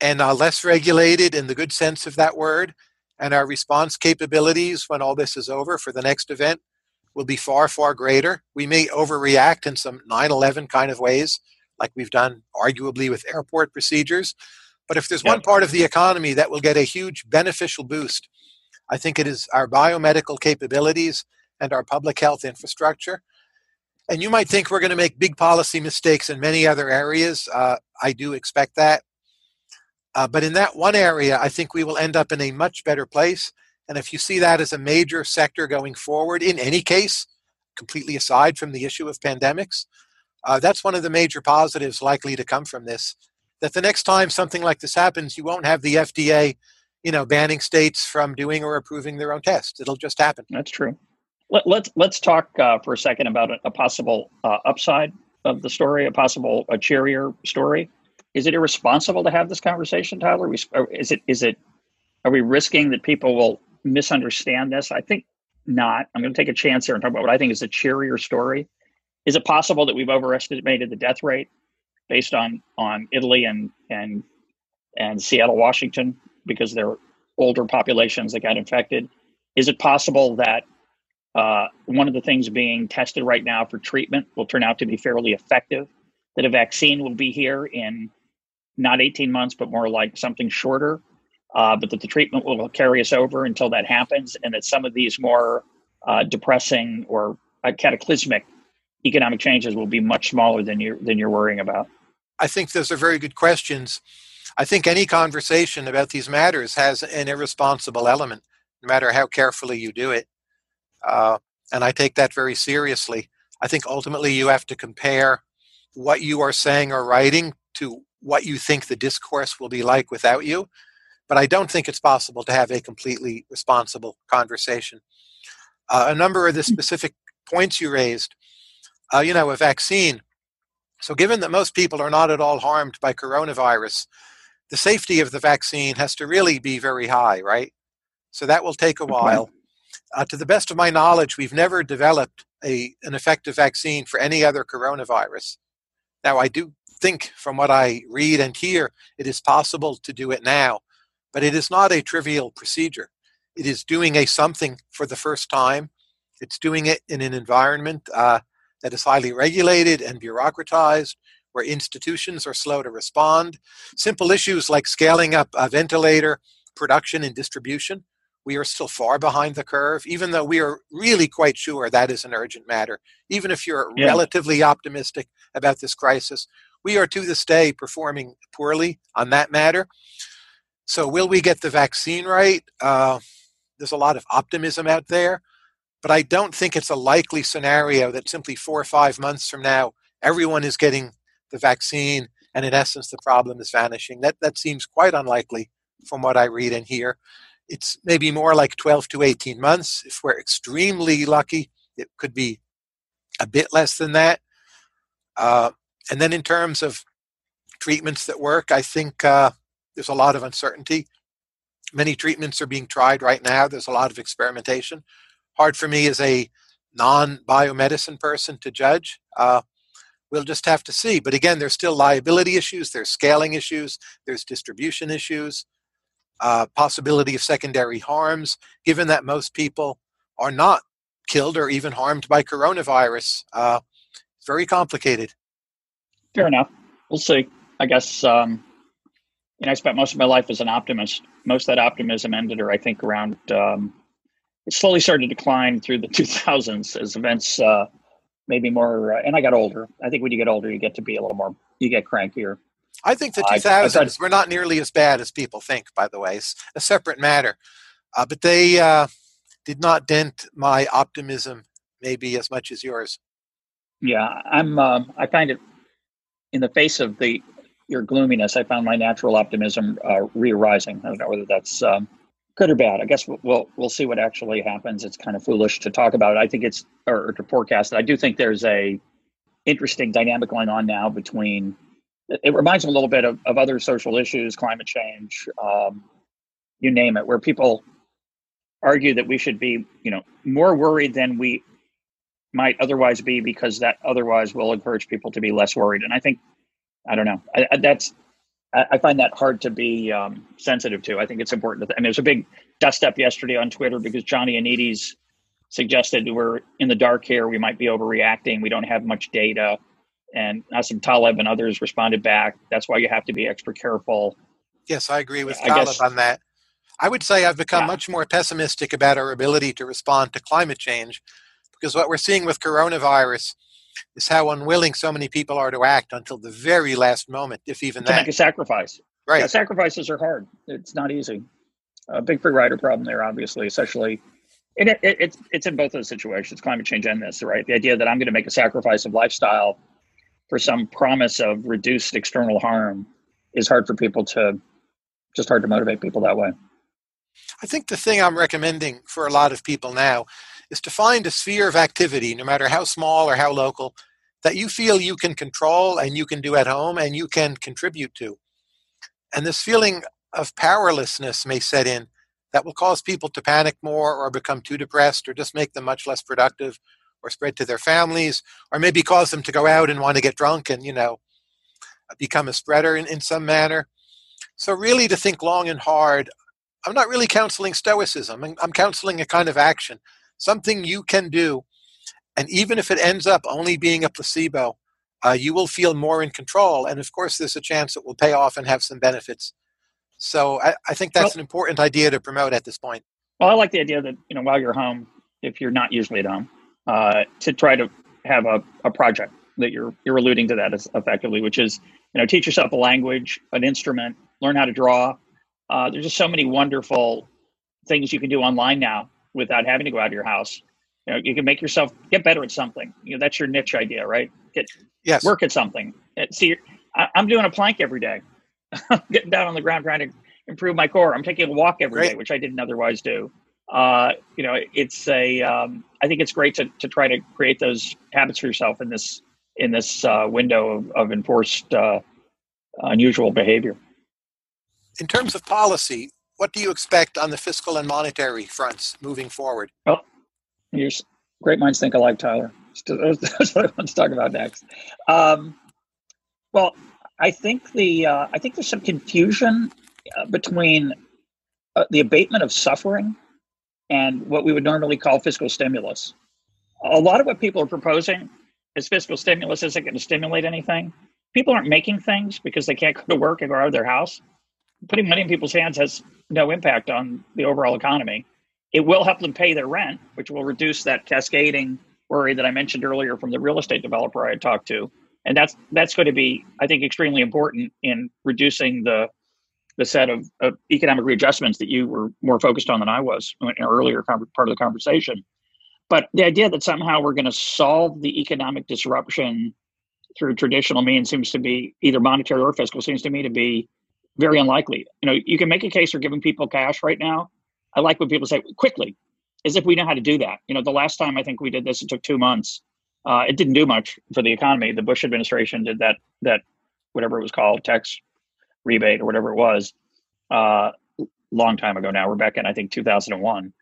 and uh, less regulated in the good sense of that word. And our response capabilities when all this is over for the next event will be far, far greater. We may overreact in some 9 11 kind of ways, like we've done arguably with airport procedures. But if there's one part of the economy that will get a huge beneficial boost, I think it is our biomedical capabilities and our public health infrastructure. And you might think we're going to make big policy mistakes in many other areas. Uh, I do expect that. Uh, but in that one area, I think we will end up in a much better place. And if you see that as a major sector going forward, in any case, completely aside from the issue of pandemics, uh, that's one of the major positives likely to come from this. That the next time something like this happens, you won't have the FDA, you know, banning states from doing or approving their own tests. It'll just happen. That's true. Let, us let's, let's talk uh, for a second about a, a possible uh, upside of the story, a possible a cheerier story. Is it irresponsible to have this conversation, Tyler? Is it is it are we risking that people will misunderstand this? I think not. I'm going to take a chance here and talk about what I think is a cheerier story. Is it possible that we've overestimated the death rate based on on Italy and and and Seattle, Washington, because they're older populations that got infected? Is it possible that uh, one of the things being tested right now for treatment will turn out to be fairly effective? That a vaccine will be here in not 18 months, but more like something shorter uh, but that the treatment will carry us over until that happens, and that some of these more uh, depressing or uh, cataclysmic economic changes will be much smaller than you're than you're worrying about. I think those are very good questions. I think any conversation about these matters has an irresponsible element, no matter how carefully you do it. Uh, and I take that very seriously. I think ultimately you have to compare what you are saying or writing to what you think the discourse will be like without you. But I don't think it's possible to have a completely responsible conversation. Uh, a number of the hmm. specific points you raised, uh, you know, a vaccine. So, given that most people are not at all harmed by coronavirus, the safety of the vaccine has to really be very high, right? So, that will take a while. Uh, to the best of my knowledge, we've never developed a, an effective vaccine for any other coronavirus. Now, I do think from what I read and hear, it is possible to do it now. But it is not a trivial procedure. It is doing a something for the first time. It's doing it in an environment uh, that is highly regulated and bureaucratized, where institutions are slow to respond. Simple issues like scaling up a ventilator production and distribution, we are still far behind the curve, even though we are really quite sure that is an urgent matter. Even if you're yeah. relatively optimistic about this crisis, we are to this day performing poorly on that matter. So, will we get the vaccine right? Uh, there's a lot of optimism out there, but I don't think it's a likely scenario that simply four or five months from now, everyone is getting the vaccine and in essence the problem is vanishing. That, that seems quite unlikely from what I read and hear. It's maybe more like 12 to 18 months. If we're extremely lucky, it could be a bit less than that. Uh, and then in terms of treatments that work, I think uh, there's a lot of uncertainty. Many treatments are being tried right now. There's a lot of experimentation. Hard for me as a non biomedicine person to judge. Uh, we'll just have to see. But again, there's still liability issues, there's scaling issues, there's distribution issues, uh, possibility of secondary harms, given that most people are not killed or even harmed by coronavirus. Uh, It's very complicated. Fair enough. We'll see. I guess um, you know I spent most of my life as an optimist. Most of that optimism ended, or I think around um, it slowly started to decline through the 2000s as events uh, maybe more. Uh, and I got older. I think when you get older, you get to be a little more. You get crankier. I think the 2000s were not nearly as bad as people think. By the way, it's a separate matter. Uh, but they uh, did not dent my optimism maybe as much as yours. Yeah, I'm. Um, I find it in the face of the your gloominess. I found my natural optimism uh, re-arising. I don't know whether that's um, good or bad. I guess we'll we'll see what actually happens. It's kind of foolish to talk about it. I think it's or, or to forecast it. I do think there's a interesting dynamic going on now between. It reminds me a little bit of, of other social issues, climate change, um, you name it, where people argue that we should be, you know, more worried than we might otherwise be because that otherwise will encourage people to be less worried. And I think, I don't know, I, I, that's I, find that hard to be um, sensitive to. I think it's important. To th- I mean, there's a big dust up yesterday on Twitter because John Ioannidis suggested we're in the dark here. We might be overreacting. We don't have much data. And Nassim Taleb and others responded back. That's why you have to be extra careful. Yes, I agree with Taleb guess, on that. I would say I've become yeah. much more pessimistic about our ability to respond to climate change because what we're seeing with coronavirus is how unwilling so many people are to act until the very last moment, if even to that. make a sacrifice. Right. Yeah, sacrifices are hard. It's not easy. A big free rider problem there, obviously, especially. it, it, it's it's in both of those situations, climate change and this, right? The idea that I'm going to make a sacrifice of lifestyle for some promise of reduced external harm is hard for people to, just hard to motivate people that way. I think the thing I'm recommending for a lot of people now is to find a sphere of activity, no matter how small or how local, that you feel you can control and you can do at home and you can contribute to. And this feeling of powerlessness may set in that will cause people to panic more or become too depressed or just make them much less productive or spread to their families or maybe cause them to go out and want to get drunk and, you know, become a spreader in, in some manner. So, really, to think long and hard I'm not really counseling stoicism. I'm counseling a kind of action, something you can do. And even if it ends up only being a placebo, uh, you will feel more in control. And of course, there's a chance it will pay off and have some benefits. So I, I think that's well, an important idea to promote at this point. Well, I like the idea that, you know, while you're home, if you're not usually at home, uh, to try to have a, a project that you're you're alluding to that as effectively, which is, you know, teach yourself a language, an instrument, learn how to draw, uh, there's just so many wonderful things you can do online now without having to go out of your house. You know, you can make yourself get better at something. You know, that's your niche idea, right? Get yes. work at something. Uh, see, I, am doing a plank every day. I'm getting down on the ground trying to improve my core. I'm taking a walk every great. day, which I didn't otherwise do. Uh, you know, it's a. Um, I think it's great to to try to create those habits for yourself in this in this uh, window of, of enforced uh, unusual behavior in terms of policy, what do you expect on the fiscal and monetary fronts moving forward? Well, here's great minds think alike, Tyler. That's what I want to talk about next. Um, well, I think the uh, I think there's some confusion uh, between uh, the abatement of suffering and what we would normally call fiscal stimulus. A lot of what people are proposing is fiscal stimulus isn't going to stimulate anything. People aren't making things because they can't go to work and go out of their house putting money in people's hands has no impact on the overall economy. It will help them pay their rent, which will reduce that cascading worry that I mentioned earlier from the real estate developer I had talked to. And that's that's going to be, I think, extremely important in reducing the the set of, of economic readjustments that you were more focused on than I was in an earlier part of the conversation. But the idea that somehow we're going to solve the economic disruption through traditional means seems to be either monetary or fiscal seems to me to be very unlikely. You know, you can make a case for giving people cash right now. I like when people say quickly, as if we know how to do that. You know, the last time I think we did this, it took two months. Uh, it didn't do much for the economy. The Bush administration did that that whatever it was called tax rebate or whatever it was, uh, long time ago now. Back in I think 2001.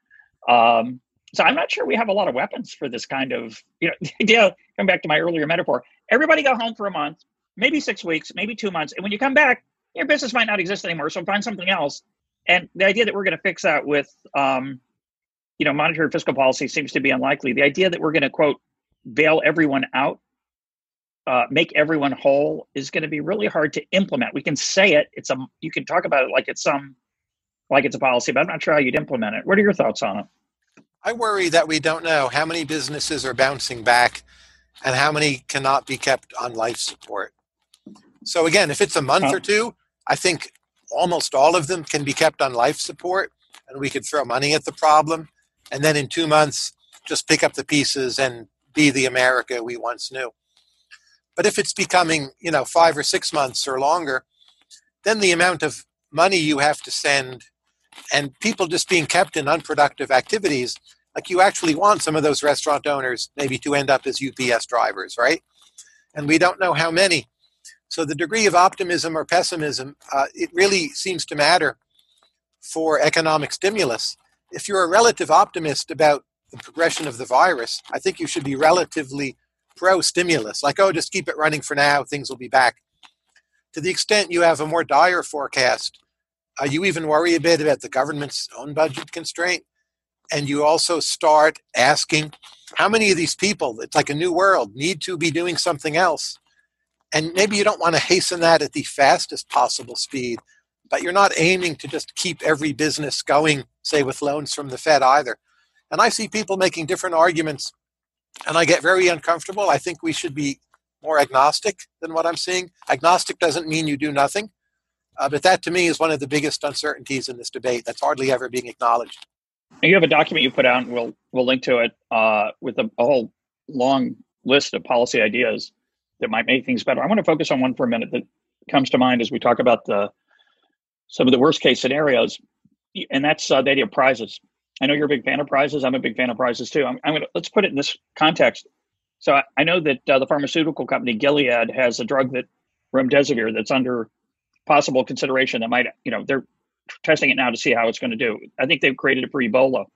Um, so I'm not sure we have a lot of weapons for this kind of you know idea. Come back to my earlier metaphor. Everybody go home for a month, maybe six weeks, maybe two months, and when you come back, your business might not exist anymore. So find something else. And the idea that we're going to fix that with, um, you know, monetary fiscal policy seems to be unlikely. The idea that we're going to quote bail everyone out uh, make everyone whole is going to be really hard to implement. We can say it; it's a you can talk about it like it's some like it's a policy, but I'm not sure how you'd implement it. What are your thoughts on it? I worry that we don't know how many businesses are bouncing back and how many cannot be kept on life support. So again, if it's a month or two, I think almost all of them can be kept on life support and we could throw money at the problem and then in 2 months just pick up the pieces and be the America we once knew. But if it's becoming, you know, 5 or 6 months or longer, then the amount of money you have to send and people just being kept in unproductive activities like you actually want some of those restaurant owners maybe to end up as UPS drivers, right? And we don't know how many. So the degree of optimism or pessimism, uh, it really seems to matter for economic stimulus. If you're a relative optimist about the progression of the virus, I think you should be relatively pro stimulus, like, oh, just keep it running for now, things will be back. To the extent you have a more dire forecast, uh, you even worry a bit about the government's own budget constraint. And you also start asking how many of these people, it's like a new world, need to be doing something else. And maybe you don't want to hasten that at the fastest possible speed, but you're not aiming to just keep every business going, say, with loans from the Fed either. And I see people making different arguments, and I get very uncomfortable. I think we should be more agnostic than what I'm seeing. Agnostic doesn't mean you do nothing. Uh, but that to me is one of the biggest uncertainties in this debate that's hardly ever being acknowledged. You have a document you put out, and we'll we'll link to it uh, with a, a, whole long list of policy ideas that might make things better. I want to focus on one for a minute that comes to mind as we talk about the some of the worst case scenarios, and that's uh, the idea of prizes. I know you're a big fan of prizes. I'm a big fan of prizes too. I'm, I'm gonna let's put it in this context. So I, I know that uh, the pharmaceutical company Gilead has a drug that remdesivir that's under possible consideration that might, you know, they're testing it now to see how it's going to do. I think they've created it for Ebola,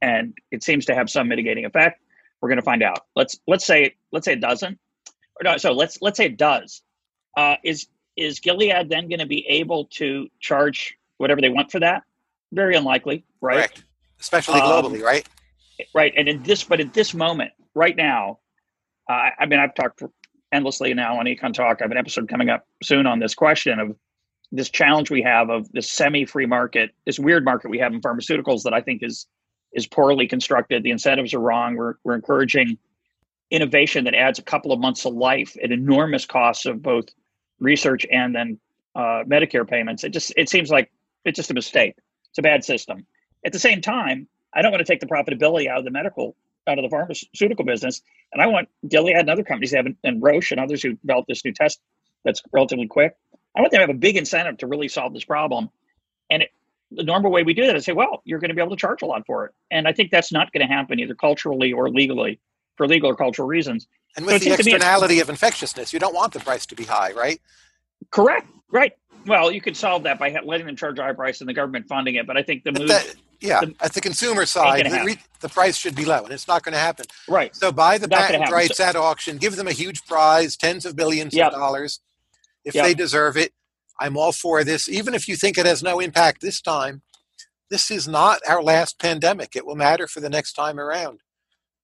and it seems to have some mitigating effect. We're going to find out. Let's let's say let's say it doesn't. Or no, so let's let's say it does. Uh, is is Gilead then going to be able to charge whatever they want for that? Very unlikely, right? Correct. Especially globally, um, right? Right. And in this, but at this moment, right now, uh, I mean, I've talked endlessly now on EconTalk. I have an episode coming up soon on this question of this challenge we have of this semi-free market, this weird market we have in pharmaceuticals that I think is is poorly constructed. The incentives are wrong. We're we're encouraging innovation that adds a couple of months of life at enormous costs of both research and then uh, Medicare payments. It just it seems like it's just a mistake. It's a bad system. At the same time, I don't want to take the profitability out of the medical out of the pharmaceutical business. And I want Gilead and other companies have, and Roche and others who developed this new test that's relatively quick. I want them to have a big incentive to really solve this problem. And it, the normal way we do that is say, well, you're going to be able to charge a lot for it. And I think that's not going to happen either culturally or legally for legal or cultural reasons. And with so the externality of infectiousness, you don't want the price to be high, right? Correct. Right. Well, you could solve that by letting them charge a high price and the government funding it. But I think the move. That, yeah, the, at the consumer side, the, re, the, price should be low, and it's not going to happen. Right. So buy the patent rights so, at auction, give them a huge prize, tens of billions yep. of dollars, if yep. they deserve it. I'm all for this, even if you think it has no impact this time. This is not our last pandemic. It will matter for the next time around.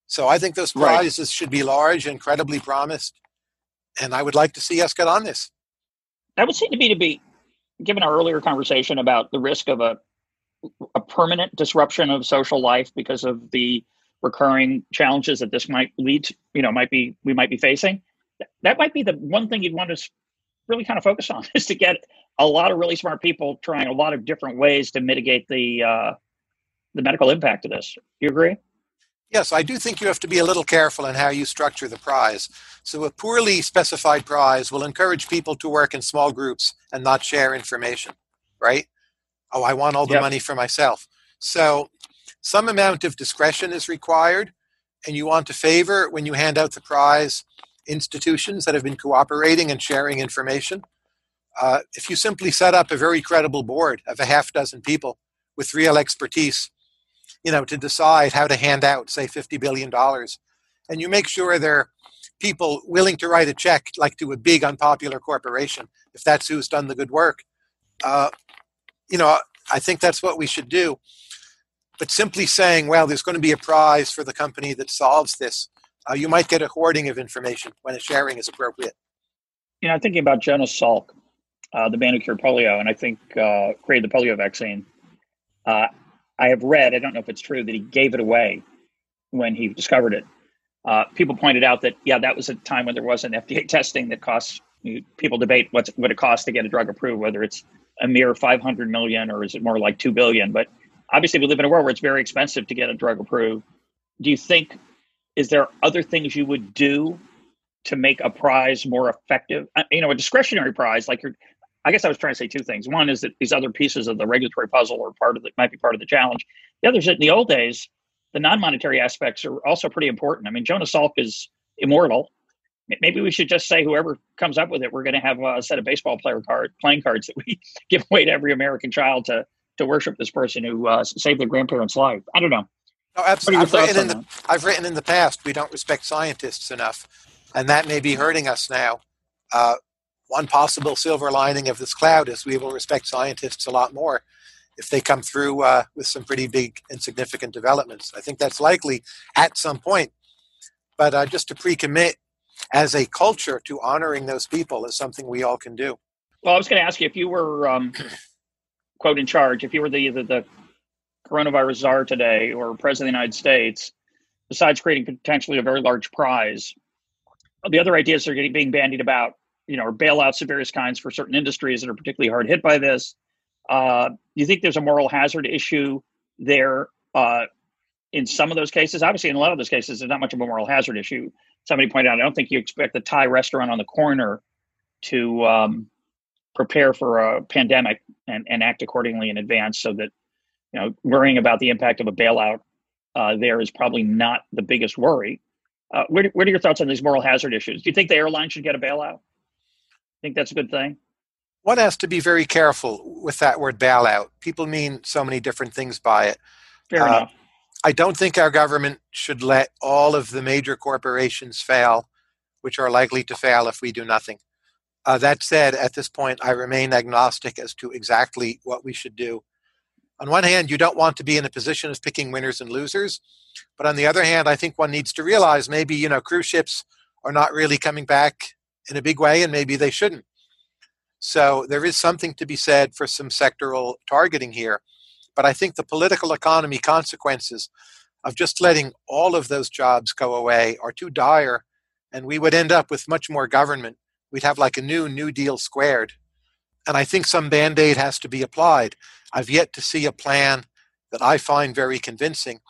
So I think those prizes right. should be large, incredibly promised, and I would like to see us get on this. That would seem to me to be, given our earlier conversation about the risk of a a permanent disruption of social life because of the recurring challenges that this might lead to, you know, might be we might be facing. That might be the one thing you'd want to really kind of focus on is to get a lot of really smart people trying a lot of different ways to mitigate the uh, the medical impact of this. You agree? Yes, I do think you have to be a little careful in how you structure the prize. So, a poorly specified prize will encourage people to work in small groups and not share information, right? Oh, I want all the yep. money for myself. So, some amount of discretion is required, and you want to favor when you hand out the prize institutions that have been cooperating and sharing information. Uh, if you simply set up a very credible board of a half dozen people with real expertise you know, to decide how to hand out, say, $50 billion. And you make sure they're people willing to write a check, like to a big unpopular corporation, if that's who's done the good work. Uh, you know, I think that's what we should do. But simply saying, well, there's going to be a prize for the company that solves this, uh, you might get a hoarding of information when a sharing is appropriate. You know, I'm thinking about Jonas Salk, uh, the man who cured polio, and I think uh, created the polio vaccine. I have read, I don't know if it's true, that he gave it away when he discovered it. Uh, people pointed out that, yeah, that was a time when there wasn't FDA testing that costs, people debate what's, what it costs to get a drug approved, whether it's a mere 500 million or is it more like 2 billion. But obviously, we live in a world where it's very expensive to get a drug approved. Do you think, is there other things you would do to make a prize more effective? Uh, you know, a discretionary prize, like you're, I guess I was trying to say two things. One is that these other pieces of the regulatory puzzle are part of it, might be part of the challenge. The other is that in the old days, the non-monetary aspects are also pretty important. I mean, Jonas Salk is immortal. Maybe we should just say whoever comes up with it, we're going to have a set of baseball player card playing cards that we give away to every American child to to worship this person who uh, saved their grandparents' life. I don't know. No, absolutely. I've written, in the, I've written in the past we don't respect scientists enough, and that may be hurting us now. Uh, one possible silver lining of this cloud is we will respect scientists a lot more if they come through uh, with some pretty big and significant developments. I think that's likely at some point. But uh, just to pre commit as a culture to honoring those people is something we all can do. Well, I was going to ask you if you were, um, quote, in charge, if you were the, either the coronavirus czar today or president of the United States, besides creating potentially a very large prize, the other ideas are getting being bandied about, you know, are bailouts of various kinds for certain industries that are particularly hard hit by this. Uh, you think there's a moral hazard issue there uh, in some of those cases? Obviously, in a lot of those cases, there's not much of a moral hazard issue. Somebody pointed out, I don't think you expect the Thai restaurant on the corner to um, prepare for a pandemic and, and act accordingly in advance so that, you know, worrying about the impact of a bailout uh, there is probably not the biggest worry. Uh, what, what are your thoughts on these moral hazard issues? Do you think the airline should get a bailout? I think that's a good thing? one has to be very careful with that word bailout. People mean so many different things by it. Fair uh, enough. I don't think our government should let all of the major corporations fail, which are likely to fail if we do nothing. Uh, that said, at this point, I remain agnostic as to exactly what we should do. On one hand, you don't want to be in a position of picking winners and losers, but on the other hand, I think one needs to realize maybe you know cruise ships are not really coming back in a big way, and maybe they shouldn't. So there is something to be said for some sectoral targeting here. But I think the political economy consequences of just letting all of those jobs go away are too dire, and we would end up with much more government. We'd have like a new New Deal squared. And I think some band aid has to be applied. I've yet to see a plan that I find very convincing.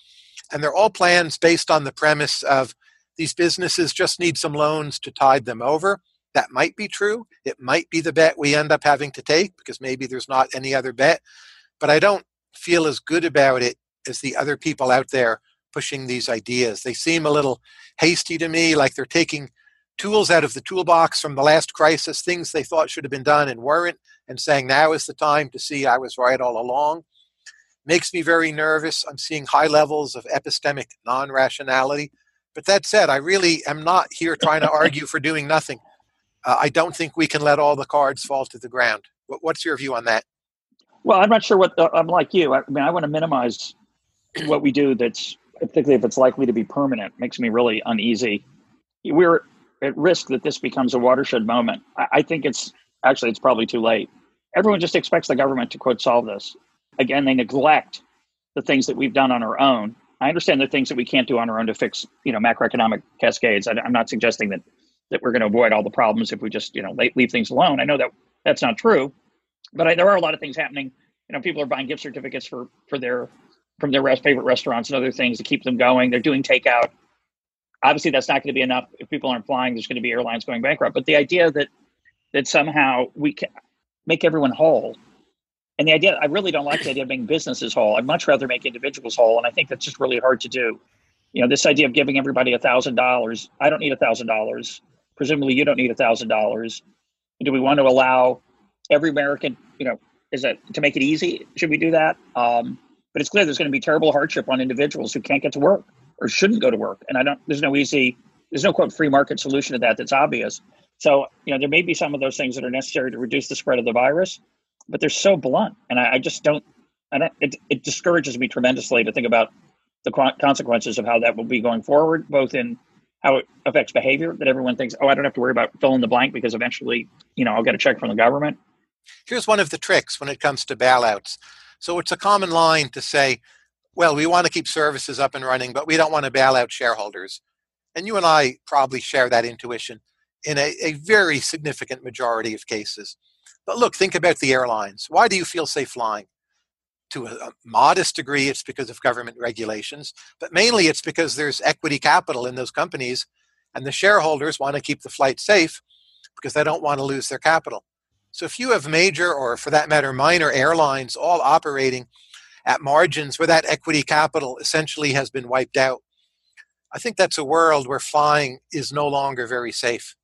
And they're all plans based on the premise of these businesses just need some loans to tide them over that might be true. It might be the bet we end up having to take because maybe there's not any other bet. But I don't feel as good about it as the other people out there pushing these ideas. They seem a little hasty to me, like they're taking tools out of the toolbox from the last crisis, things they thought should have been done and weren't, and saying now is the time to see I was right all along. Makes me very nervous. I'm seeing high levels of epistemic non rationality. But that said, I really am not here trying to argue for doing nothing uh, I don't think we can let all the cards fall to the ground. What's your view on that? Well, I'm not sure what the, I'm like you. I, I mean, I want to minimize what we do. That's particularly if it's likely to be permanent, makes me really uneasy. We're at risk that this becomes a watershed moment. I, I think it's actually it's probably too late. Everyone just expects the government to quote solve this. Again, they neglect the things that we've done on our own. I understand the things that we can't do on our own to fix, you know, macroeconomic cascades. I, I'm not suggesting that that we're going to avoid all the problems if we just you know leave things alone. I know that that's not true, but I, there are a lot of things happening. You know, people are buying gift certificates for for their from their favorite restaurants and other things to keep them going. They're doing takeout. Obviously, that's not going to be enough if people aren't flying. There's going to be airlines going bankrupt. But the idea that that somehow we can make everyone whole, and the idea I really don't like the idea of making businesses whole. I'd much rather make individuals whole, and I think that's just really hard to do. You know, this idea of giving everybody a thousand dollars. I don't need a thousand dollars presumably you don't need a thousand dollars. Do we want to allow every American, you know, is that to make it easy? Should we do that? Um, but it's clear there's going to be terrible hardship on individuals who can't get to work or shouldn't go to work. And I don't. There's no easy. There's no quote free market solution to that that's obvious. So you know there may be some of those things that are necessary to reduce the spread of the virus, but they're so blunt, and I, I just don't. I don't. It, it discourages me tremendously to think about the consequences of how that will be going forward, both in how it affects behavior that everyone thinks, oh, I don't have to worry about fill in the blank because eventually, you know, I'll get a check from the government. Here's one of the tricks when it comes to bailouts. So it's a common line to say, well, we want to keep services up and running, but we don't want to bail out shareholders. And you and I probably share that intuition in a, a very significant majority of cases. But look, think about the airlines. Why do you feel safe flying? To a, a, modest degree, it's because of government regulations, but mainly it's because there's equity capital in those companies, and the shareholders want to keep the flight safe because they don't want to lose their capital. So if you have major, or for that matter, minor airlines all operating at margins where that equity capital essentially has been wiped out, I think that's a world where flying is no longer very safe.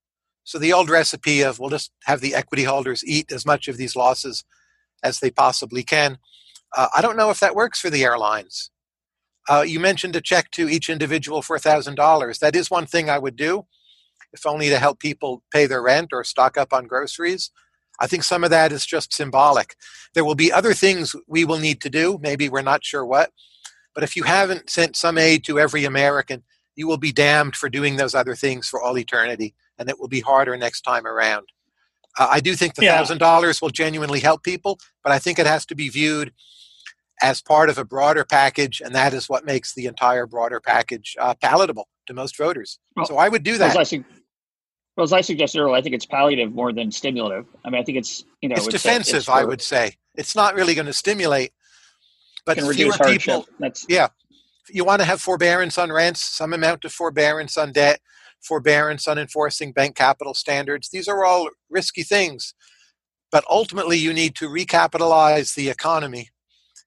So the old recipe of we'll just have the equity holders eat as much of these losses as they possibly can. Uh, I don't know if that works for the airlines. Uh, you mentioned a check to each individual for $1,000. That is one thing I would do, if only to help people pay their rent or stock up on groceries. I think some of that is just symbolic. There will be other things we will need to do. Maybe we're not sure what. But if you haven't sent some aid to every American, you will be damned for doing those other things for all eternity and it will be harder next time around. Uh, I do think the thousand yeah. dollars will genuinely help people, but I think it has to be viewed as part of a broader package, and that is what makes the entire broader package uh, palatable to most voters. Well, so I would do that. As I, su- well, as I suggested earlier, I think it's palliative more than stimulative. I mean, I think it's you know it's, it's defensive. it's for, I would say it's not really going to stimulate, but fewer people. That's yeah. You want to have forbearance on rents, some amount of forbearance on debt forbearance on enforcing bank capital standards. These are all risky things. But ultimately, you need to recapitalize the economy.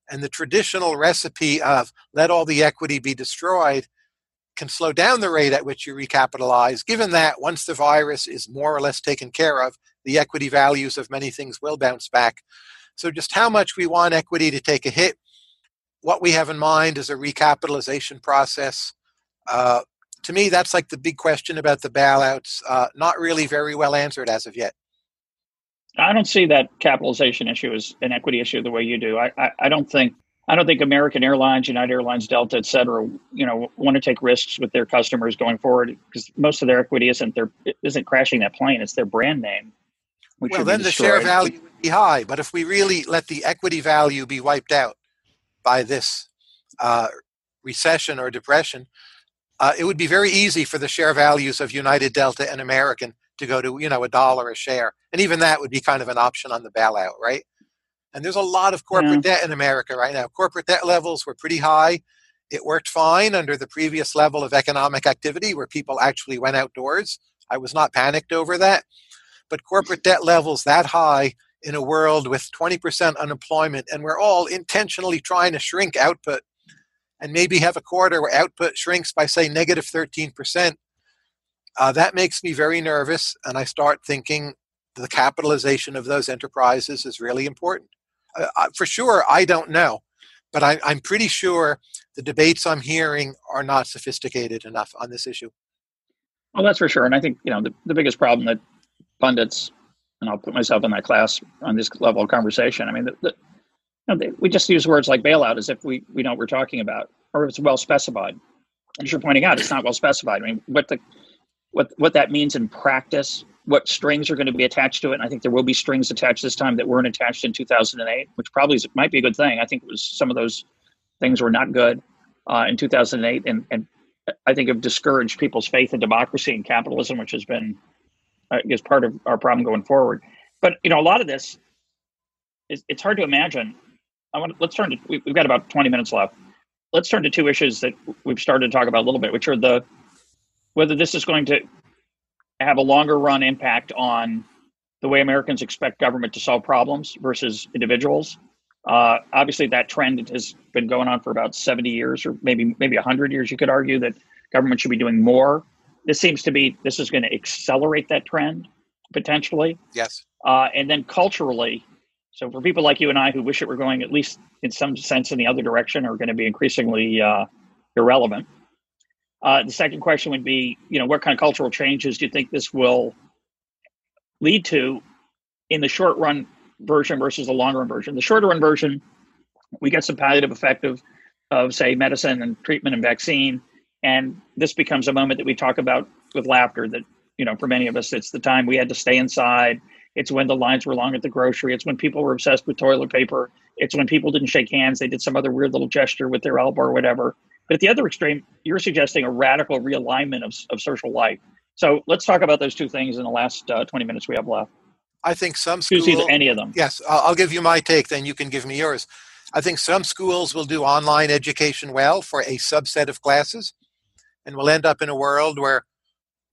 And the traditional recipe of let all the equity be destroyed can slow down the rate at which you recapitalize, given that once the virus is more or less taken care of, the equity values of many things will bounce back. So, just how much we want equity to take a hit, what we have in mind is a recapitalization process. Uh, to me, that's like the big question about the bailouts. Uh, not really very well answered as of yet. I don't see that capitalization issue as an equity issue the way you do. I, I, I don't think I don't think American Airlines, United Airlines, Delta, et cetera, you know, want to take risks with their customers going forward because most of their equity isn't their isn't crashing that plane; it's their brand name. well, then the share value would be high. But if we really let the equity value be wiped out by this uh, recession or depression, uh, it would be very easy for the share values of United, Delta, and American to go to you know a dollar a share, and even that would be kind of an option on the bailout, right? And there's a lot of corporate yeah. debt in America right now. Corporate debt levels were pretty high. It worked fine under the previous level of economic activity where people actually went outdoors. I was not panicked over that. But corporate debt levels that high in a world with 20% unemployment, and we're all intentionally trying to shrink output and maybe have a quarter where output shrinks by, say, negative 13%, uh, that makes me very nervous. And I start thinking the capitalization of those enterprises is really important. Uh, uh for sure, I don't know, but I, I'm pretty sure the debates I'm hearing are not sophisticated enough on this issue. Well, that's for sure. And I think, you know, the, the biggest problem that pundits, and I'll put myself in that class on this level of conversation. I mean, the, the, know, they, we just use words like bailout as if we, we know what we're talking about, or it's well specified. As you're pointing out, it's not well specified. I mean, what the what what that means in practice, what strings are going to be attached to it, and I think there will be strings attached this time that weren't attached in 2008, which probably is, might be a good thing. I think it was some of those things were not good uh, in 2008, and and I think have discouraged people's faith in democracy and capitalism, which has been I guess part of our problem going forward. But you know, a lot of this is it's hard to imagine I want to, let's turn to we, have got about 20 minutes left. Let's turn to two issues that we've started to talk about a little bit, which are the whether this is going to have a longer run impact on the way Americans expect government to solve problems versus individuals. Uh, obviously, that trend has been going on for about 70 years, or maybe maybe 100 years. You could argue that government should be doing more. This seems to be this is going to accelerate that trend potentially. Yes. Uh, and then culturally, so for people like you and I who wish it were going at least in some sense in the other direction, are going to be increasingly uh, irrelevant. Uh, the second question would be, you know, what kind of cultural changes do you think this will lead to in the short run version versus the long run version? The shorter run version, we get some palliative effect of, of say medicine and treatment and vaccine, And this becomes a moment that we talk about with laughter that, you know, for many of us, it's the time we had to stay inside. It's when the lines were long at the grocery. It's when people were obsessed with toilet paper. It's when people didn't shake hands. They did some other weird little gesture with their elbow or whatever. But at the other extreme, you're suggesting a radical realignment of, of social life. So let's talk about those two things in the last uh, 20 minutes we have left. I think some schools. Any of them. Yes, I'll, I'll give you my take, then you can give me yours. I think some schools will do online education well for a subset of classes, and we'll end up in a world where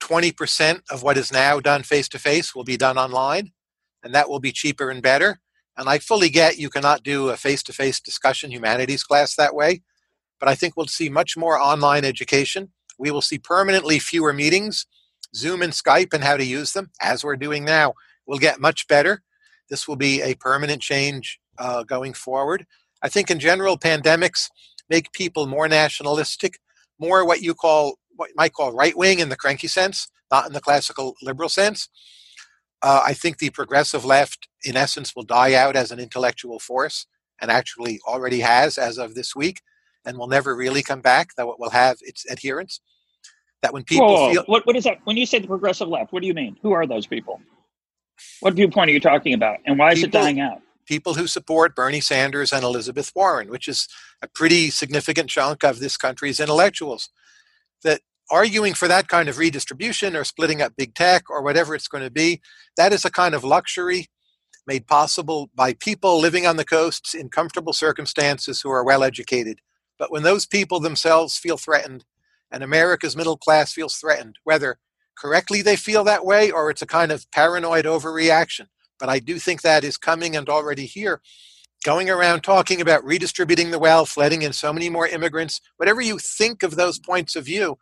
20% of what is now done face to face will be done online, and that will be cheaper and better. And I fully get you cannot do a face to face discussion humanities class that way, but I think we'll see much more online education. We will see permanently fewer meetings, Zoom and Skype, and how to use them, as we're doing now will get much better. This will be a permanent change uh, going forward. I think in general, pandemics make people more nationalistic, more what you call what you might call right wing in the cranky sense, not in the classical liberal sense. Uh, I think the progressive left, in essence, will die out as an intellectual force, and actually already has as of this week, and will never really come back. Though it will have its adherents. That when people Whoa, feel what, what is that? When you say the progressive left, what do you mean? Who are those people? What viewpoint are you talking about, and why is People- it dying out? people who support Bernie Sanders and Elizabeth Warren, which is a pretty significant chunk of this country's intellectuals, that arguing for that kind of redistribution or splitting up big tech or whatever it's going to be, that is a kind of luxury made possible by people living on the coasts in comfortable circumstances who are well educated. But when those people themselves feel threatened and America's middle class feels threatened, whether correctly they feel that way or it's a kind of paranoid overreaction, but I do think that is coming and already here. Going around talking about redistributing the wealth, letting in so many more immigrants, whatever you think of those points of view,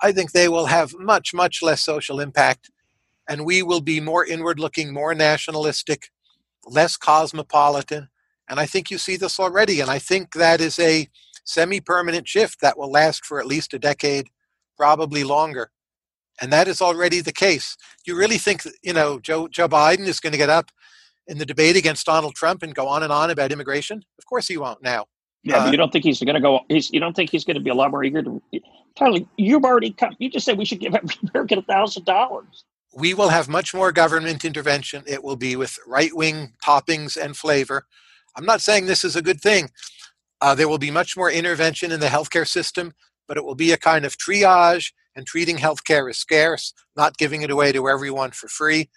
I think they will have much, much less social impact. And we will be more inward looking, more nationalistic, less cosmopolitan. And I think you see this already. And I think that is a semi permanent shift that will last for at least a decade, probably longer. And that is already the case. Do you really think, you know, Joe, Joe Biden is going to get up in the debate against Donald Trump and go on and on about immigration? Of course he won't now. Yeah, Uh, you don't think he's going to go? He's, you don't think he's going to be a lot more eager to? Tyler, you've already come. You just said we should give every American a thousand dollars. we will have much more government intervention. It will be with right wing toppings and flavor. I'm not saying this is a good thing. Uh, there will be much more intervention in the healthcare system, but it will be a kind of triage and treating healthcare as scarce, not giving it away to everyone for free.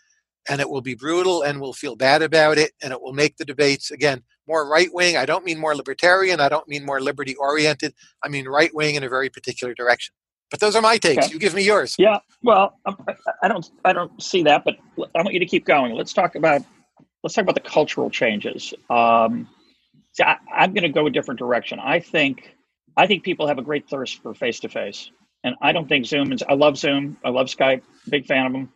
And it will be brutal and we'll feel bad about it. And it will make the debates, again, more right wing. I don't mean more libertarian. I don't mean more liberty oriented. I mean right wing in a very particular direction. But those are my takes. Okay. You give me yours. Yeah. Well, um, I- I don't. I don't see that, but I want you to keep going. Let's talk about. Let's talk about the cultural changes. Um, see, I, I'm going to go a different direction. I think. I think people have a great thirst for face to face, and I don't think Zoom is. I love Zoom. I love Skype. Big fan of them.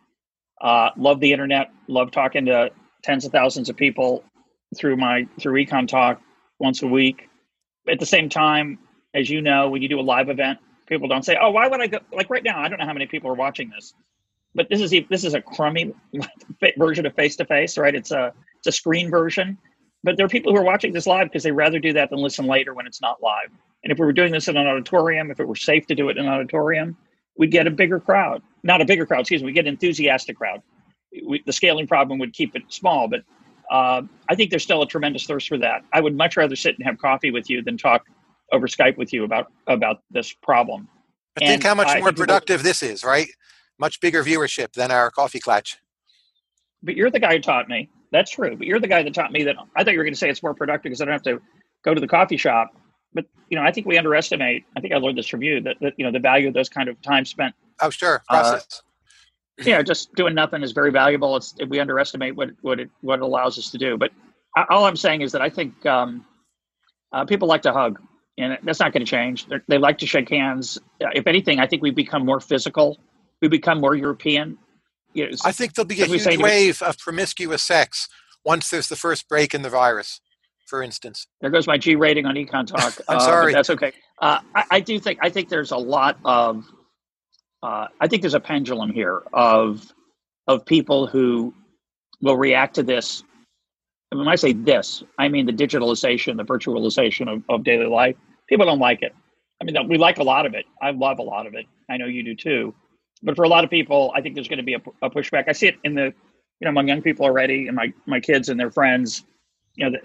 Uh, love the internet. Love talking to tens of thousands of people through my through EconTalk once a week. At the same time, as you know, when you do a live event, people don't say, "Oh, why would I go?" Like right now, I don't know how many people are watching this, but this is this is a crummy version of face to face, right? It's a it's a screen version, but there are people who are watching this live because they rather do that than listen later when it's not live. And if we were doing this in an auditorium, if it were safe to do it in an auditorium, we'd get a bigger crowd. Not a bigger crowd, excuse me. We get an enthusiastic crowd. We, the scaling problem would keep it small, but uh, I think there's still a tremendous thirst for that. I would much rather sit and have coffee with you than talk over Skype with you about about this problem. But think how much I more productive this is, right? Much bigger viewership than our coffee clutch. But you're the guy who taught me. That's true. But you're the guy that taught me that. I thought you were going to say it's more productive because I don't have to go to the coffee shop. But you know, I think we underestimate. I think I learned this from you that, that you know the value of those kind of time spent. Oh, sure, Uh, process. You know, just doing nothing is very valuable. It's we underestimate what what it what it allows us to do. But I- all I'm saying is that I think um, uh, people like to hug, and that's not going to change. They're, they like to shake hands. Uh, If anything, I think we become more physical. We become more European. You know, I think there'll be a as we say huge wave of promiscuous sex once there's the first break in the virus, for instance. There goes my G rating on EconTalk. I'm Uh, sorry. that's okay. Uh, I, I do think I think there's a lot of uh, I think there's a pendulum here of of people who will react to this. And when I say this, I mean the digitalization, the virtualization of, of daily life. People don't like it. I mean, we like a lot of it. I love a lot of it. I know you do too. But for a lot of people, I think there's going to be a, a pushback. I see it in the, you know, among young people already, and my my kids and their friends. You know,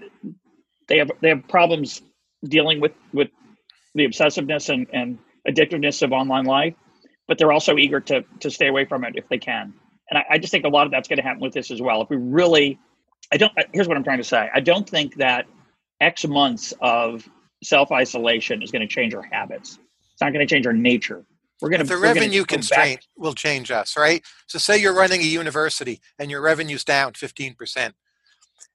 they have they have problems dealing with with the obsessiveness and and addictiveness of online life, but they're also eager to to stay away from it if they can. And I, I just think a lot of that's going to happen with this as well. If we really, I don't. Here's what I'm trying to say. I don't think that X months of self isolation is going to change our habits. It's not going to change our nature. We're going to the revenue constraint back. will change us, right? So, say you're running a university and your revenue's down 15%,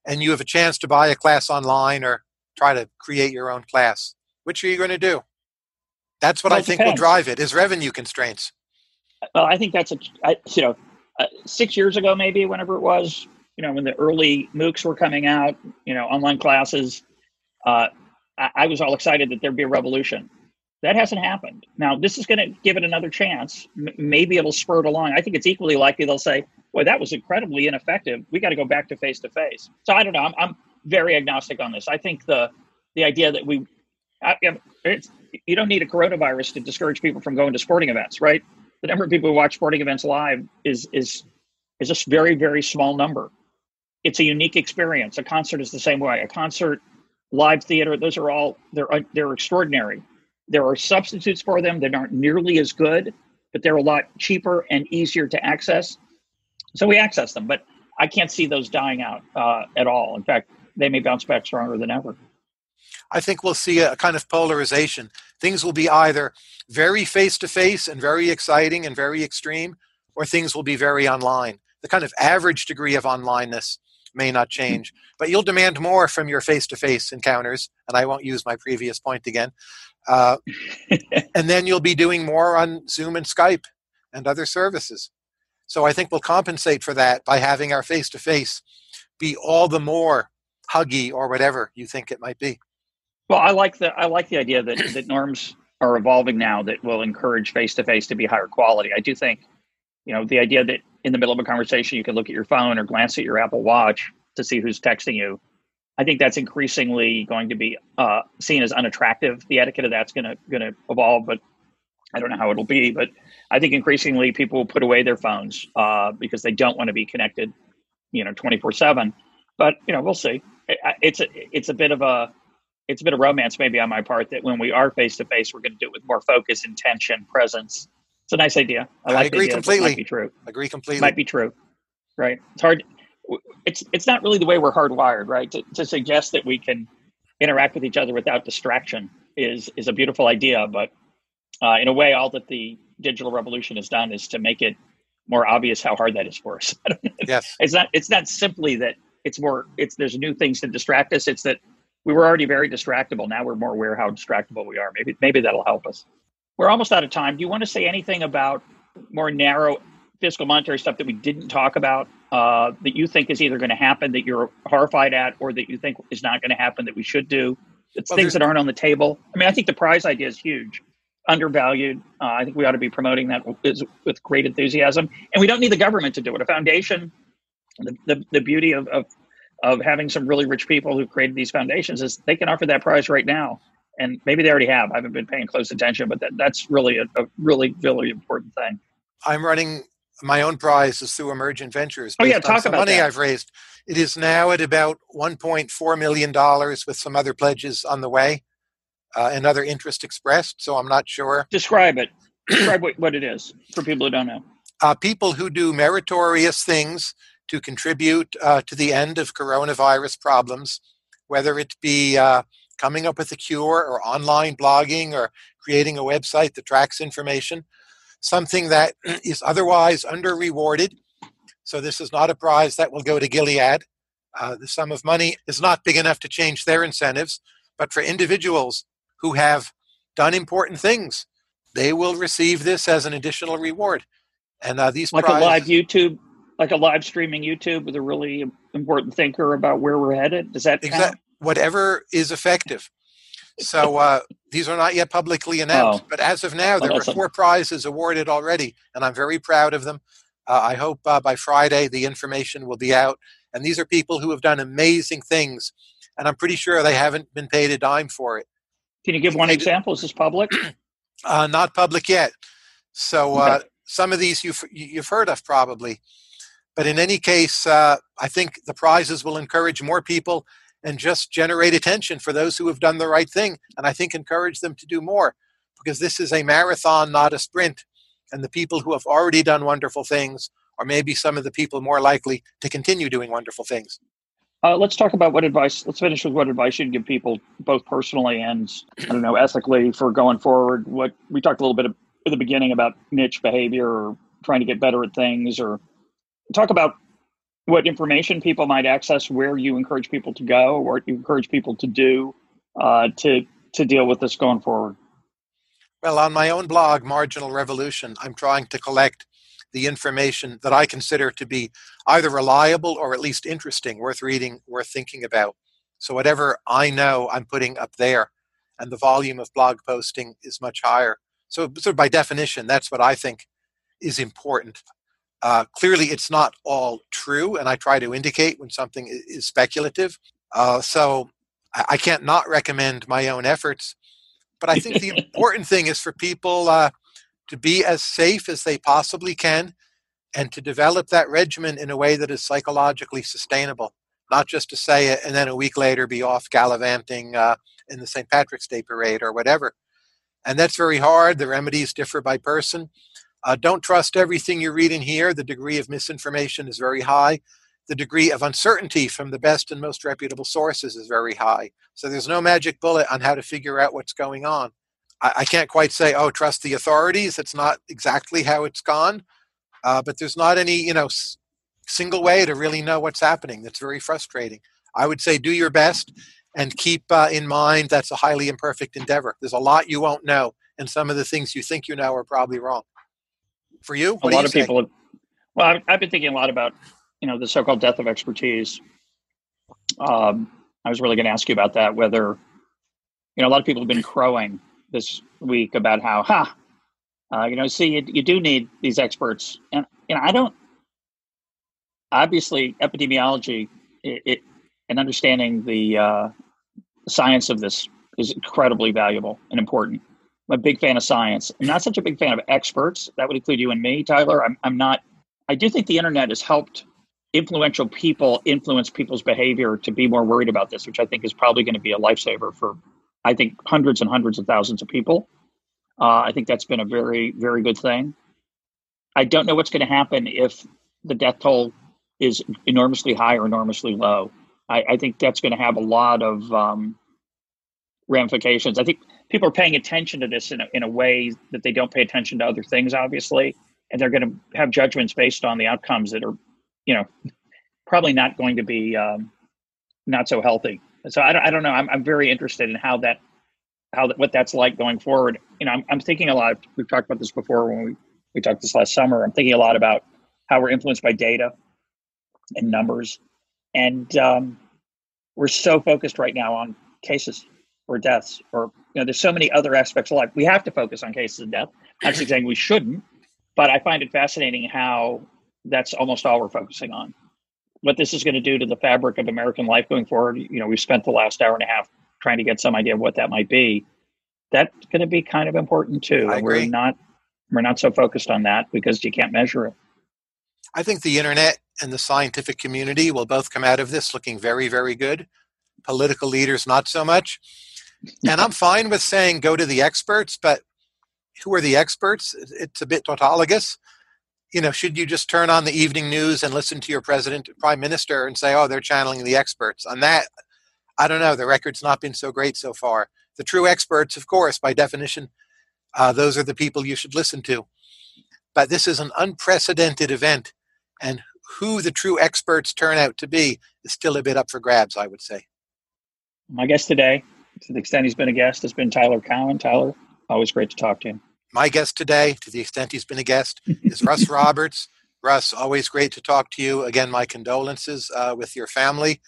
and you have a chance to buy a class online or try to create your own class. Which are you going to do? That's what well, I think depends. will drive it is revenue constraints. Well, I think that's a I, you know uh, six years ago maybe whenever it was you know when the early MOOCs were coming out, you know online classes. Uh, I, I was all excited that there'd be a revolution. That hasn't happened. Now, this is going to give it another chance. M- maybe it'll spur it along. I think it's equally likely they'll say, "Boy, that was incredibly ineffective. We got to go back to face to face." So I don't know. I'm, I'm, very agnostic on this. I think the the idea that we, I, you don't need a coronavirus to discourage people from going to sporting events, right? The number of people who watch sporting events live is is is a very very small number. It's a unique experience. A concert is the same way. A concert live theater those are all they're they're extraordinary there are substitutes for them that aren't nearly as good but they're a lot cheaper and easier to access so we access them but i can't see those dying out uh, at all in fact they may bounce back stronger than ever i think we'll see a kind of polarization things will be either very face to face and very exciting and very extreme or things will be very online the kind of average degree of onlineness may not change. But you'll demand more from your face to face encounters, and I won't use my previous point again. Uh, and then you'll be doing more on Zoom and Skype and other services. So I think we'll compensate for that by having our face to face be all the more huggy or whatever you think it might be. Well, I like the I like the idea that, that norms are evolving now that will encourage face to face to be higher quality. I do think, you know, the idea that in the middle of a conversation, you can look at your phone or glance at your Apple Watch to see who's texting you. I think that's increasingly going to be uh, seen as unattractive. The etiquette of that's going to going to evolve, but I don't know how it'll be. But I think increasingly people will put away their phones uh, because they don't want to be connected, you know, twenty four seven. But you know, we'll see. It's a it's a bit of a it's a bit of romance maybe on my part that when we are face to face, we're going to do it with more focus, intention, presence, it's a nice idea. I, like I agree completely. Might be true. Agree completely. Might be true. Right. It's hard. It's it's not really the way we're hardwired, right? To, to suggest that we can interact with each other without distraction is is a beautiful idea, but uh, in a way, all that the digital revolution has done is to make it more obvious how hard that is for us. yes. It's not. It's not simply that it's more. It's there's new things to distract us. It's that we were already very distractible. Now we're more aware how distractible we are. Maybe maybe that'll help us. We're almost out of time. Do you want to say anything about more narrow fiscal monetary stuff that we didn't talk about uh, that you think is either going to happen that you're horrified at or that you think is not going to happen that we should do? It's well, things that aren't on the table. I mean, I think the prize idea is huge, undervalued. Uh, I think we ought to be promoting that with, with great enthusiasm. And we don't need the government to do it. A foundation, the, the, the beauty of, of, of having some really rich people who created these foundations is they can offer that prize right now and maybe they already have. I haven't been paying close attention, but that, that's really a, a really, really important thing. I'm running my own prize is through Emergent Ventures. Oh yeah, talk about money that. I've raised. It is now at about 1.4 million dollars, with some other pledges on the way, uh, and other interest expressed. So I'm not sure. Describe it. Describe what, what it is for people who don't know. Uh, people who do meritorious things to contribute uh, to the end of coronavirus problems, whether it be uh, coming up with a cure or online blogging or creating a website that tracks information, something that is otherwise under rewarded. So, this is not a prize that will go to Gilead. Uh, the sum of money is not big enough to change their incentives, but for individuals who have done important things, they will receive this as an additional reward. And uh, these like prizes, a live YouTube, like a live streaming YouTube with a really important thinker about where we're headed. Does that exactly whatever is effective. So uh, these are not yet publicly announced, oh. but as of now, there oh, are four prizes awarded already, and I'm very proud of them. Uh, I hope uh, by Friday the information will be out. And these are people who have done amazing things, and I'm pretty sure they haven't been paid a dime for it. Can you give one example? Is this public? Uh, not public yet. So uh, okay. some of these you've you've heard of probably, but in any case, uh, I think the prizes will encourage more people and just generate attention for those who have done the right thing, and I think encourage them to do more because this is a marathon, not a sprint. And the people who have already done wonderful things are maybe some of the people more likely to continue doing wonderful things. Uh, let's talk about what advice. Let's finish with what advice you'd give people, both personally and I don't know, ethically, for going forward. What we talked a little bit at the beginning about niche behavior or trying to get better at things, or talk about what information people might access, where you encourage people to go, or what you encourage people to do uh, to to deal with this going forward. Well, on my own blog, Marginal Revolution, I'm trying to collect the information that I consider to be either reliable or at least interesting, worth reading, worth thinking about. So whatever I know, I'm putting up there, and the volume of blog posting is much higher. So, sort of by definition, that's what I think is important. Uh, clearly, it's not all true, and I try to indicate when something is speculative. Uh, so, I can't not recommend my own efforts. But I think the important thing is for people uh, to be as safe as they possibly can and to develop that regimen in a way that is psychologically sustainable, not just to say it and then a week later be off gallivanting uh, in the St. Patrick's Day parade or whatever. And that's very hard. The remedies differ by person. Uh, don't trust everything you read in here. The degree of misinformation is very high. The degree of uncertainty from the best and most reputable sources is very high. So there's no magic bullet on how to figure out what's going on. I, I can't quite say, oh, trust the authorities. It's not exactly how it's gone, uh, but there's not any, you know, s- single way to really know what's happening. That's very frustrating. I would say do your best and keep uh, in mind that's a highly imperfect endeavor. There's a lot you won't know, and some of the things you think you know are probably wrong. For you, a lot of say? people. Have, well, I've, I've, been thinking a lot about you know the so-called death of expertise. Um, I was really going to ask you about that. Whether you know a lot of people have been crowing this week about how, ha, uh, you know, see, you, you do need these experts, and you know, I don't. Obviously, epidemiology it, it and understanding the uh, science of this is incredibly valuable and important. I'm a big fan of science. I'm not such a big fan of experts. That would include you and me, Tyler. I'm, I'm not. I do think the internet has helped influential people influence people's behavior to be more worried about this, which I think is probably going to be a lifesaver for I think hundreds and hundreds of thousands of people. Uh, I think that's been a very, very good thing. I don't know what's going to happen if the death toll is enormously high or enormously low. I, I think that's going to have a lot of um, ramifications. I think people are paying attention to this in a, in a way that they don't pay attention to other things, obviously, and they're going to have judgments based on the outcomes that are, you know, probably not going to be um, not so healthy. So I don't, I don't know. I'm, I'm very interested in how that, how that, what that's like going forward. You know, I'm, I'm thinking a lot. Of, we've talked about this before when we, we talked this last summer. I'm thinking a lot about how we're influenced by data and numbers, and um, we're so focused right now on cases or deaths, or you know, there's so many other aspects of life. We have to focus on cases of death. I'm not saying we shouldn't, but I find it fascinating how that's almost all we're focusing on what this is going to do to the fabric of American life going forward. You know, we've spent the last hour and a half trying to get some idea of what that might be. That's going to be kind of important too. I agree. We're not we're not so focused on that because you can't measure it. I think the internet and the scientific community will both come out of this looking very, very good. Political leaders, not so much. And I'm fine with saying go to the experts, but who are the experts? It's a bit tautologous you know, should you just turn on the evening news and listen to your president, prime minister, and say, "Oh, they're channeling the experts"? On that, I don't know. The record's not been so great so far. The true experts, of course, by definition, uh, those are the people you should listen to. But this is an unprecedented event, and who the true experts turn out to be is still a bit up for grabs, I would say. My guest today, to the extent he's been a guest, has been Tyler Cowen. Tyler, always great to talk to you. My guest today, to the extent he's been a guest, is Russ Roberts. Russ, always great to talk to you. Again, my condolences uh, with your family.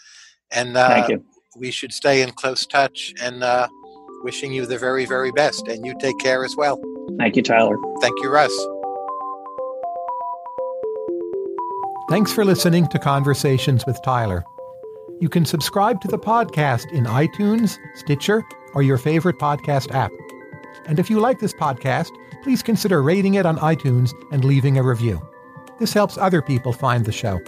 And uh, Thank you. we should stay in close touch and uh, wishing you the very, very best. And you take care as well. Thank you, Tyler. Thank you, Russ. Thanks for listening to Conversations with Tyler. You can subscribe to the podcast in iTunes, Stitcher, or your favorite podcast app. And if you like this podcast, please consider rating it on iTunes and leaving a review. This helps other people find the show.